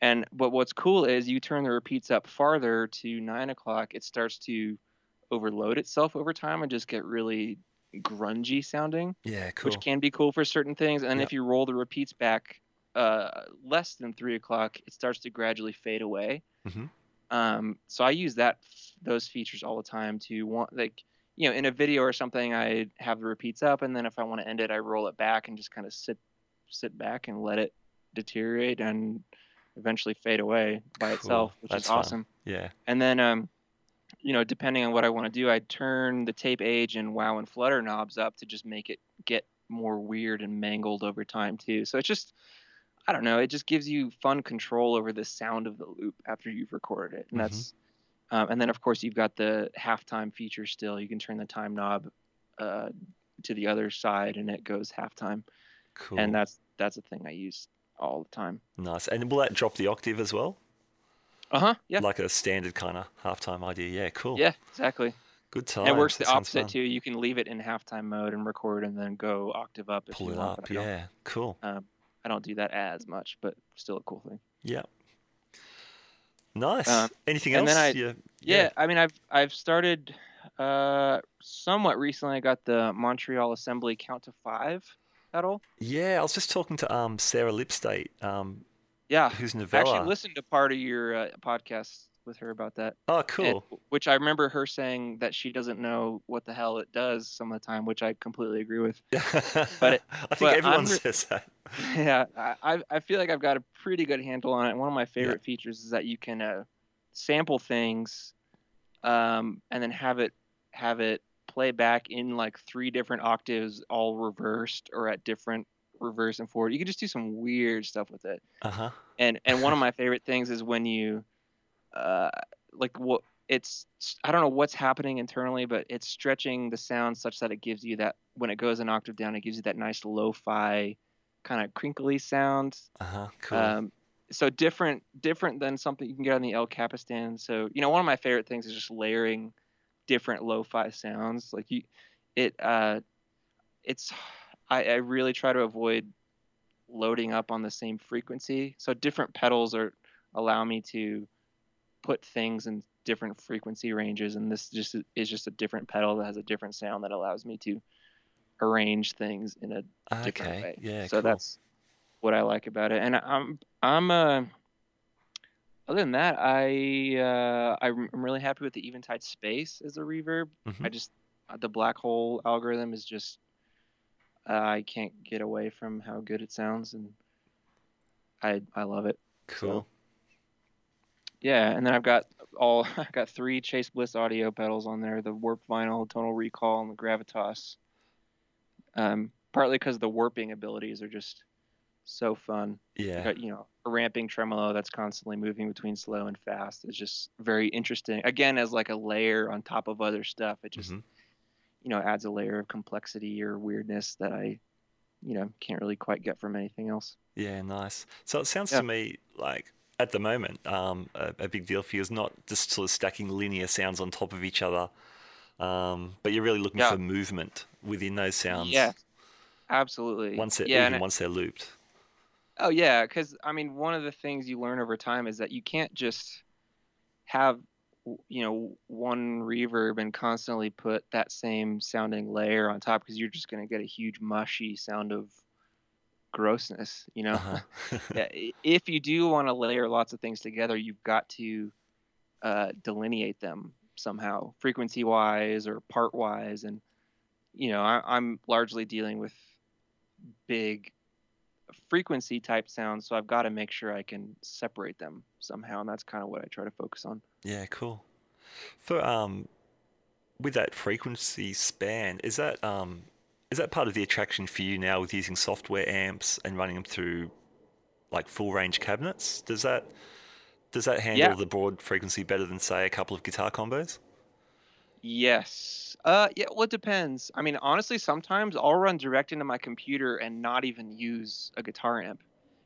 And but what's cool is you turn the repeats up farther to nine o'clock, it starts to overload itself over time and just get really grungy sounding, Yeah, cool. which can be cool for certain things. And Yeah. if you roll the repeats back uh, less than three o'clock, it starts to gradually fade away. Mhm. Um, so I use that those features all the time to want like you know in a video or something I have the repeats up, and then if I want to end it, I roll it back and just kind of sit sit back and let it deteriorate and eventually fade away by Cool. itself, which That's is fun. awesome. Yeah. And then, um, you know, depending on what I want to do, I turn the tape age and wow and flutter knobs up to just make it get more weird and mangled over time too. So it's just, I don't know. It just gives you fun control over the sound of the loop after you've recorded it, and Mhm. that's. Um, and then of course you've got the halftime feature still. You can turn the time knob uh, to the other side, and it goes halftime. Cool. And that's that's a thing I use all the time. nice. And will that drop the octave as well? Uh huh. Yeah. Like a standard kind of halftime idea. Yeah, cool. Yeah. Exactly. Good time. It works the opposite too. You can leave it in halftime mode and record, and then go octave up if Pull you it want. up. Yeah, cool. Um, I don't do that as much, but still a cool thing. Yeah. Nice. Um, Anything else? I- Yeah. Yeah, I mean, I've I've started uh, somewhat recently. I got the Montreal Assembly Count to Five pedal. Yeah, I was just talking to um Sarah Lipstate, um, Yeah, who's I Noveller. actually listened to part of your uh, podcast with her about that. oh, and- cool. which I remember her saying that she doesn't know what the hell it does some of the time, which I completely agree with. but it- I think but everyone I'm says that. yeah, I I- I feel like I've got a pretty good handle on it. One of my favorite features is that you can uh, sample things, um, and then have it have it play back in like three different octaves, all reversed or at different reverse and forward. You can just do some weird stuff with it. Uh huh. And and one of my favorite things is when you, uh, like what it's I don't know what's happening internally, but it's stretching the sound such that it gives you that when it goes an octave down, it gives you that nice lo-fi kind of crinkly sound. Uh huh. Cool. Um, so different different than something you can get on the El Capistan. So you know one of my favorite things is just layering different lo-fi sounds. Like you, it uh, it's I, I really try to avoid loading up on the same frequency. So different pedals are allow me to put things in different frequency ranges, and this just is just a different pedal that has a different sound that allows me to arrange things in a different okay. way. Yeah. so cool. that's what I like about it. And I'm I'm uh other than that, I uh I'm really happy with the Eventide Space as a reverb. I Mhm. just the black hole algorithm is just uh, I can't get away from how good it sounds and I I love it. cool. Yeah, and then I've got all I've got three Chase Bliss audio pedals on there: the Warp Vinyl, Tonal Recall, and the Gravitas. Um, partly because the warping abilities are just so fun. yeah. Got, you know, a ramping tremolo that's constantly moving between slow and fast is just very interesting. Again, as like a layer on top of other stuff, it just Mhm. You know adds a layer of complexity or weirdness that I, you know, can't really quite get from anything else. Yeah, nice. So it sounds Yeah. to me like at the moment, um, a, a big deal for you is not just sort of stacking linear sounds on top of each other, um, but you're really looking Yeah. for movement within those sounds. Yeah, absolutely. Once they're yeah, even once they're looped. Oh yeah, because I mean, one of the things you learn over time is that you can't just have you know one reverb and constantly put that same sounding layer on top because you're just going to get a huge mushy sound of grossness. You know, Uh-huh. if you do want to layer lots of things together, you've got to uh, delineate them somehow, frequency wise or part wise. And, you know, I, I'm largely dealing with big frequency type sounds, so I've got to make sure I can separate them somehow. And that's kind of what I try to focus on. Yeah, cool. For um, with that frequency span, is that um, is that part of the attraction for you now with using software amps and running them through like full range cabinets? Does that does that handle Yeah. the broad frequency better than say a couple of guitar combos? Yes. Uh, yeah. Well, it depends. I mean, honestly, sometimes I'll run direct into my computer and not even use a guitar amp,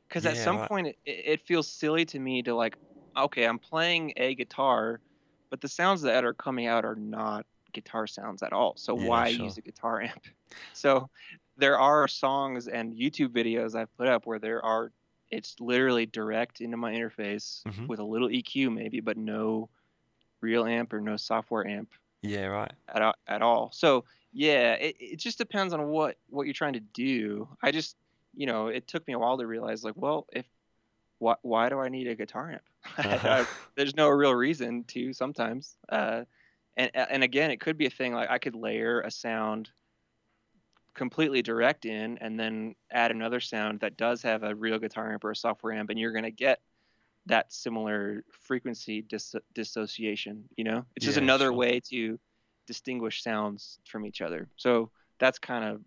because at some right. point it, it feels silly to me to like, okay, I'm playing a guitar, but the sounds that are coming out are not guitar sounds at all. So Yeah, why sure. use a guitar amp? So there are songs and YouTube videos I've put up where there are, it's literally direct into my interface Mhm. with a little EQ maybe, but no real amp or no software amp Yeah, right. at, at all. So yeah, it, it just depends on what what you're trying to do. I just you know it took me a while to realize like well if why why do I need a guitar amp? Uh-huh. There's no real reason to sometimes. Uh, and and again, it could be a thing like I could layer a sound completely direct in and then add another sound that does have a real guitar amp or a software amp and you're going to get that similar frequency dis- dissociation you know it's just Yeah, another sure. way to distinguish sounds from each other so that's kind of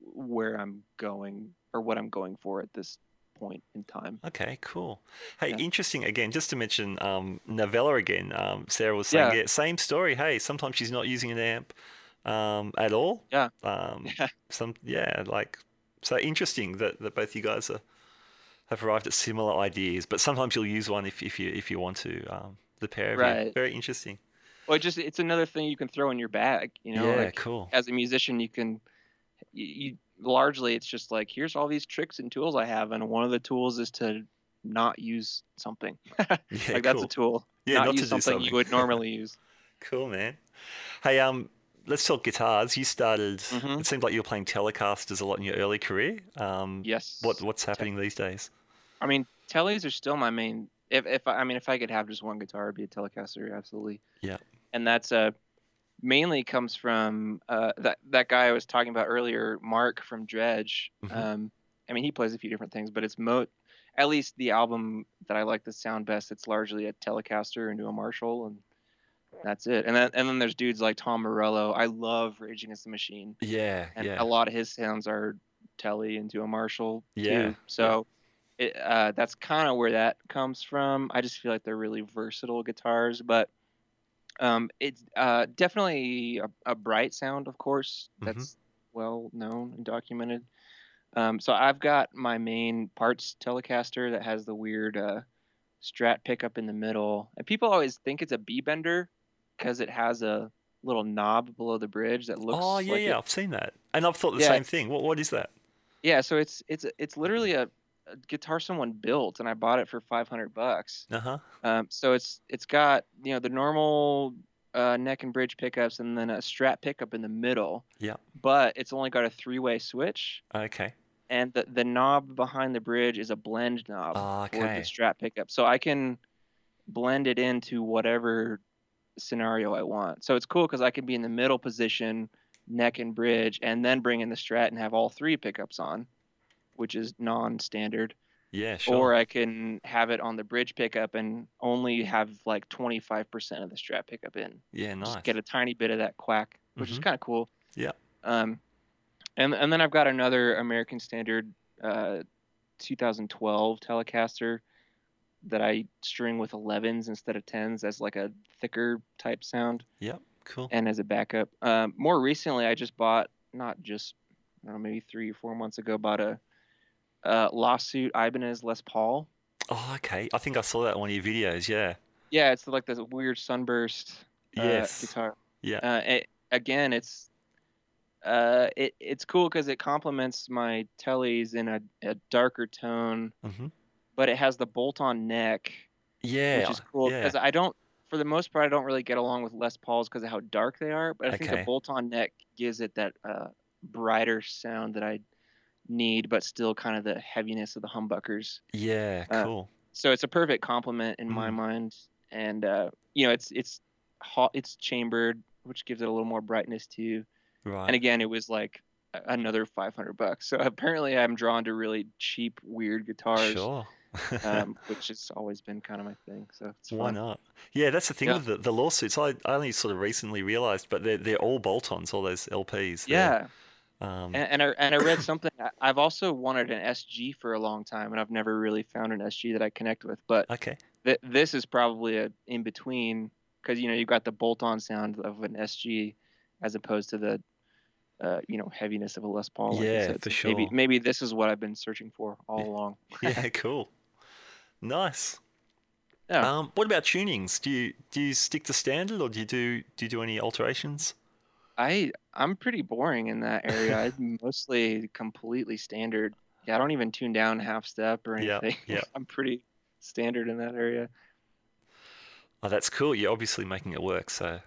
where i'm going or what i'm going for at this point in time. Okay, cool. Hey, Yeah. interesting. Again, just to mention um, Noveller again. Um, Sarah was saying, Yeah. yeah, same story. Hey, sometimes she's not using an amp um, at all. Yeah. Um, Yeah. some yeah, like so interesting that, that both you guys are, have arrived at similar ideas. But sometimes you'll use one if, if you if you want to. Um, the pair of you. Right. Very interesting. Well, it just it's another thing you can throw in your bag. You know, yeah, like cool. as a musician, you can you, you largely it's just like here's all these tricks and tools I have, and one of the tools is to not use something. Yeah, like that's cool. a tool. Yeah, not, not to use something, something. you would normally use. Cool, man. Hey, um, let's talk guitars. You started. Mhm. It seemed like you were playing Telecasters a lot in your early career. Um, Yes. What what's happening these days? I mean, tellies are still my main. If if I, I mean, if I could have just one guitar, it'd be a Telecaster, absolutely. Yeah. And that's uh mainly comes from uh that that guy I was talking about earlier, Mark from Dredg. Mhm. Um, I mean, he plays a few different things, but it's mo. At least the album that I like the sound best, it's largely a Telecaster into a Marshall, and that's it. And then and then there's dudes like Tom Morello. I love Rage Against the Machine, Yeah, and yeah, a lot of his sounds are telly into a Marshall Yeah, too. So it, uh, that's kind of where that comes from. I just feel like they're really versatile guitars, but um, it's uh, definitely a, a bright sound, of course. Mhm. That's well known and documented. Um, so I've got my main parts Telecaster that has the weird uh, Strat pickup in the middle, and people always think it's a B bender because it has a little knob below the bridge that looks. Oh yeah, like it- yeah. I've seen that, and I've thought the Yeah. same thing. What what is that? Yeah, so it's it's it's literally a, a guitar someone built, and I bought it for 500 bucks. Uh huh. Um, so it's it's got you know the normal uh, neck and bridge pickups, and then a Strat pickup in the middle. Yeah. But it's only got a three-way switch, Okay. and the the knob behind the bridge is a blend knob Ah, for the okay. Strat pickup. So I can blend it into whatever scenario I want. So it's cool because I can be in the middle position, neck and bridge, and then bring in the Strat and have all three pickups on, which is non-standard. Yeah, sure. Or I can have it on the bridge pickup and only have like 25% of the Strat pickup in. yeah, nice. Just get a tiny bit of that quack, which is Mhm. kind of cool. Yeah. Um, and and then I've got another American Standard uh, 2012 Telecaster that I string with 11s instead of 10s as like a thicker type sound Yep. Cool. and as a backup. Um, more recently, I just bought not just I don't know, maybe three or four months ago bought a, uh lawsuit Ibanez Les Paul. Oh, okay. I think I saw that in one of your videos. Yeah. Yeah, it's like this weird sunburst uh, Yes. guitar. Yeah. Uh, it, again, it's uh, it it's cool because it complements my tellies in a, a darker tone, hmm but it has the bolt-on neck, Yeah. which is cool Yeah. because I don't, for the most part, I don't really get along with Les Pauls because of how dark they are. But I think Okay. the bolt-on neck gives it that uh, brighter sound that I need, but still kind of the heaviness of the humbuckers. Yeah. uh, Cool. So it's a perfect complement in my Mm. mind, and uh, you know, it's it's hot, it's chambered, which gives it a little more brightness too. right. And again, it was like another 500 bucks. So apparently, I'm drawn to really cheap, weird guitars, Sure. Um, which has always been kind of my thing. So it's Why fun. not? Yeah, that's the thing Yeah. with the, the lawsuits. I, I only sort of recently realized, but they're they're all bolt-ons, all those LPs. Yeah, Um, and, and I and I read something. I've also wanted an SG for a long time, and I've never really found an SG that I connect with. But okay. th- this is probably a in between because you know you've got the bolt-on sound of an SG as opposed to the uh, you know heaviness of a Les Paul. Yeah, said. for So Maybe maybe this is what I've been searching for all Yeah. along. Yeah. cool. Nice. Yeah. Um, what about tunings? Do you do you stick to standard, or do you do do you do any alterations? I I'm pretty boring in that area. I'm mostly completely standard. Yeah, I don't even tune down half step or Yeah, anything. yeah. I'm pretty standard in that area. Oh, that's cool. You're obviously making it work. So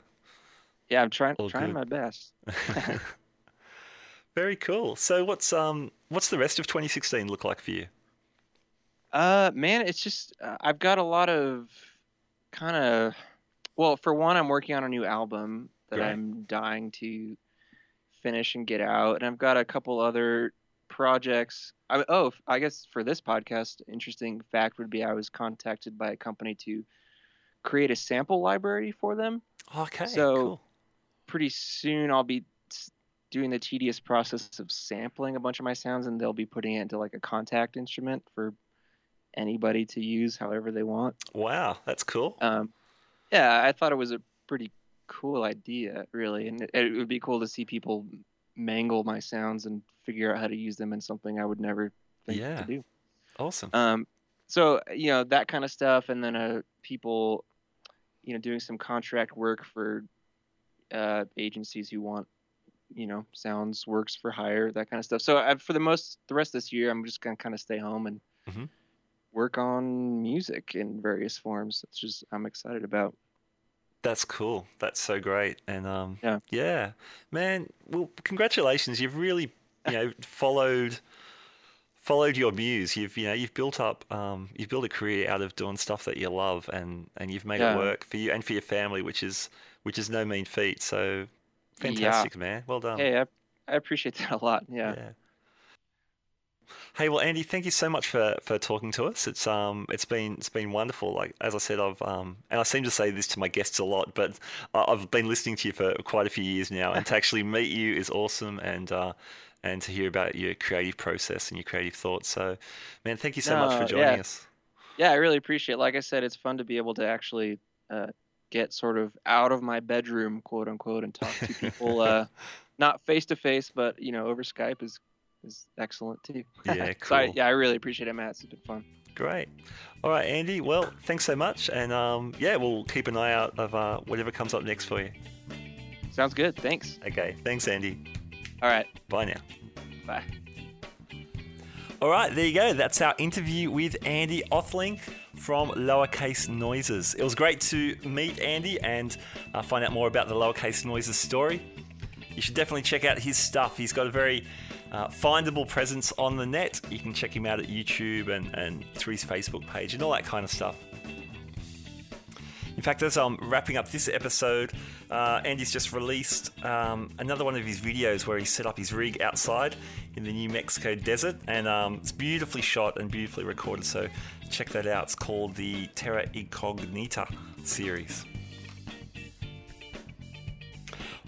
Yeah, I'm trying All trying good. my best. very cool. So what's um what's the rest of 2016 look like for you? Uh, man, it's just uh, I've got a lot of kind of well, for one, I'm working on a new album that. I'm dying to finish and get out, and I've got a couple other projects. I, oh, I guess for this podcast, interesting fact would be I was contacted by a company to create a sample library for them. Okay. So- cool. Pretty soon, I'll be doing the tedious process of sampling a bunch of my sounds, and they'll be putting it into like a Kontakt instrument for anybody to use however they want. Wow, that's cool. Um, yeah, I thought it was a pretty cool idea, really, and it, it would be cool to see people mangle my sounds and figure out how to use them in something I would never think Yeah. to do. Awesome. Um, so you know that kind of stuff, and then uh, people, you know, doing some contract work for uh, agencies who want, you know, sounds works for hire, that kind of stuff. So I, for the most, the rest of this year, I'm just gonna kind of stay home and Mhm. Work on music in various forms. It's just I'm excited about. That's cool. That's so great. And um, Yeah. yeah, man. Well, congratulations. You've really, you know, followed followed your muse. You've, you know, you've built up, um, you've built a career out of doing stuff that you love, and and you've made Yeah. it work for you and for your family, which is which is no mean feat. So fantastic, man. Well done. Hey, I, I appreciate that a lot. Yeah. Yeah. Hey, well, Andy, thank you so much for, for talking to us. It's um, it's been it's been wonderful. Like as I said, I've um, and I seem to say this to my guests a lot, but I've been listening to you for quite a few years now, and to actually meet you is awesome, and uh, and to hear about your creative process and your creative thoughts. So, man, thank you so much for joining yeah. us. yeah, I really appreciate. it. Like I said, it's fun to be able to actually uh, get sort of out of my bedroom, quote unquote, and talk to people, uh, not face to face, but you know, over Skype is is excellent too. Yeah, So I, cool. yeah, I really appreciate it, Matt. It's been fun. Great. All right, Andy. Well, thanks so much, and um, yeah, we'll keep an eye out of uh, whatever comes up next for you. Sounds good. Thanks. Okay. Thanks, Andy. All right. Bye now. Bye. All right, there you go. That's our interview with Andy Othling from Lowercase Noises. It was great to meet Andy and uh, find out more about the Lowercase Noises story. You should definitely check out his stuff. He's got a very uh, findable presence on the net. You can check him out at YouTube and, and through his Facebook page and all that kind of stuff. In fact, as I'm wrapping up this episode, uh, Andy's just released um, another one of his videos where he set up his rig outside in the New Mexico desert, and um, it's beautifully shot and beautifully recorded. So check that out. It's called the Terra Incognita series.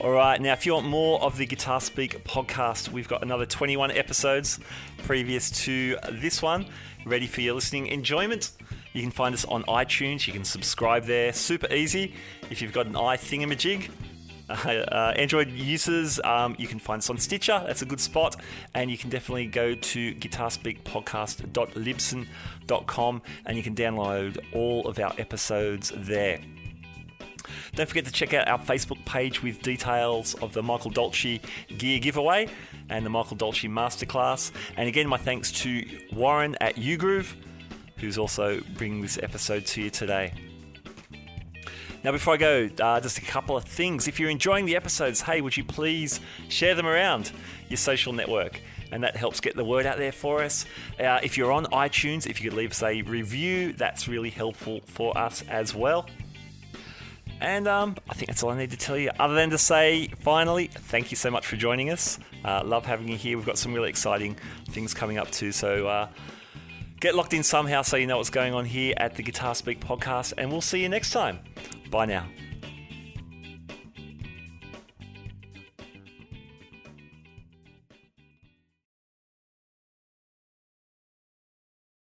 All right, now if you want more of the Guitar Speak podcast, we've got another 21 episodes previous to this one, ready for your listening enjoyment. You can find us on iTunes. You can subscribe there, super easy. If you've got an iThingamajig, uh, uh, Android users, um, you can find us on Stitcher. That's a good spot. And you can definitely go to guitarspeakpodcast.libsyn.com and you can download all of our episodes there. Don't forget to check out our Facebook page with details of the Michael Dolce gear giveaway and the Michael Dolce masterclass. And again, my thanks to Warren at Ugroove, who's also bringing this episode to you today. Now, before I go, uh, just a couple of things. If you're enjoying the episodes, hey, would you please share them around your social network? And that helps get the word out there for us. Uh, if you're on iTunes, if you could leave us a review, that's really helpful for us as well. And um, I think that's all I need to tell you, other than to say, finally, thank you so much for joining us. Uh, love having you here. We've got some really exciting things coming up too. So uh, get locked in somehow so you know what's going on here at the Guitar Speak podcast. And we'll see you next time. Bye now.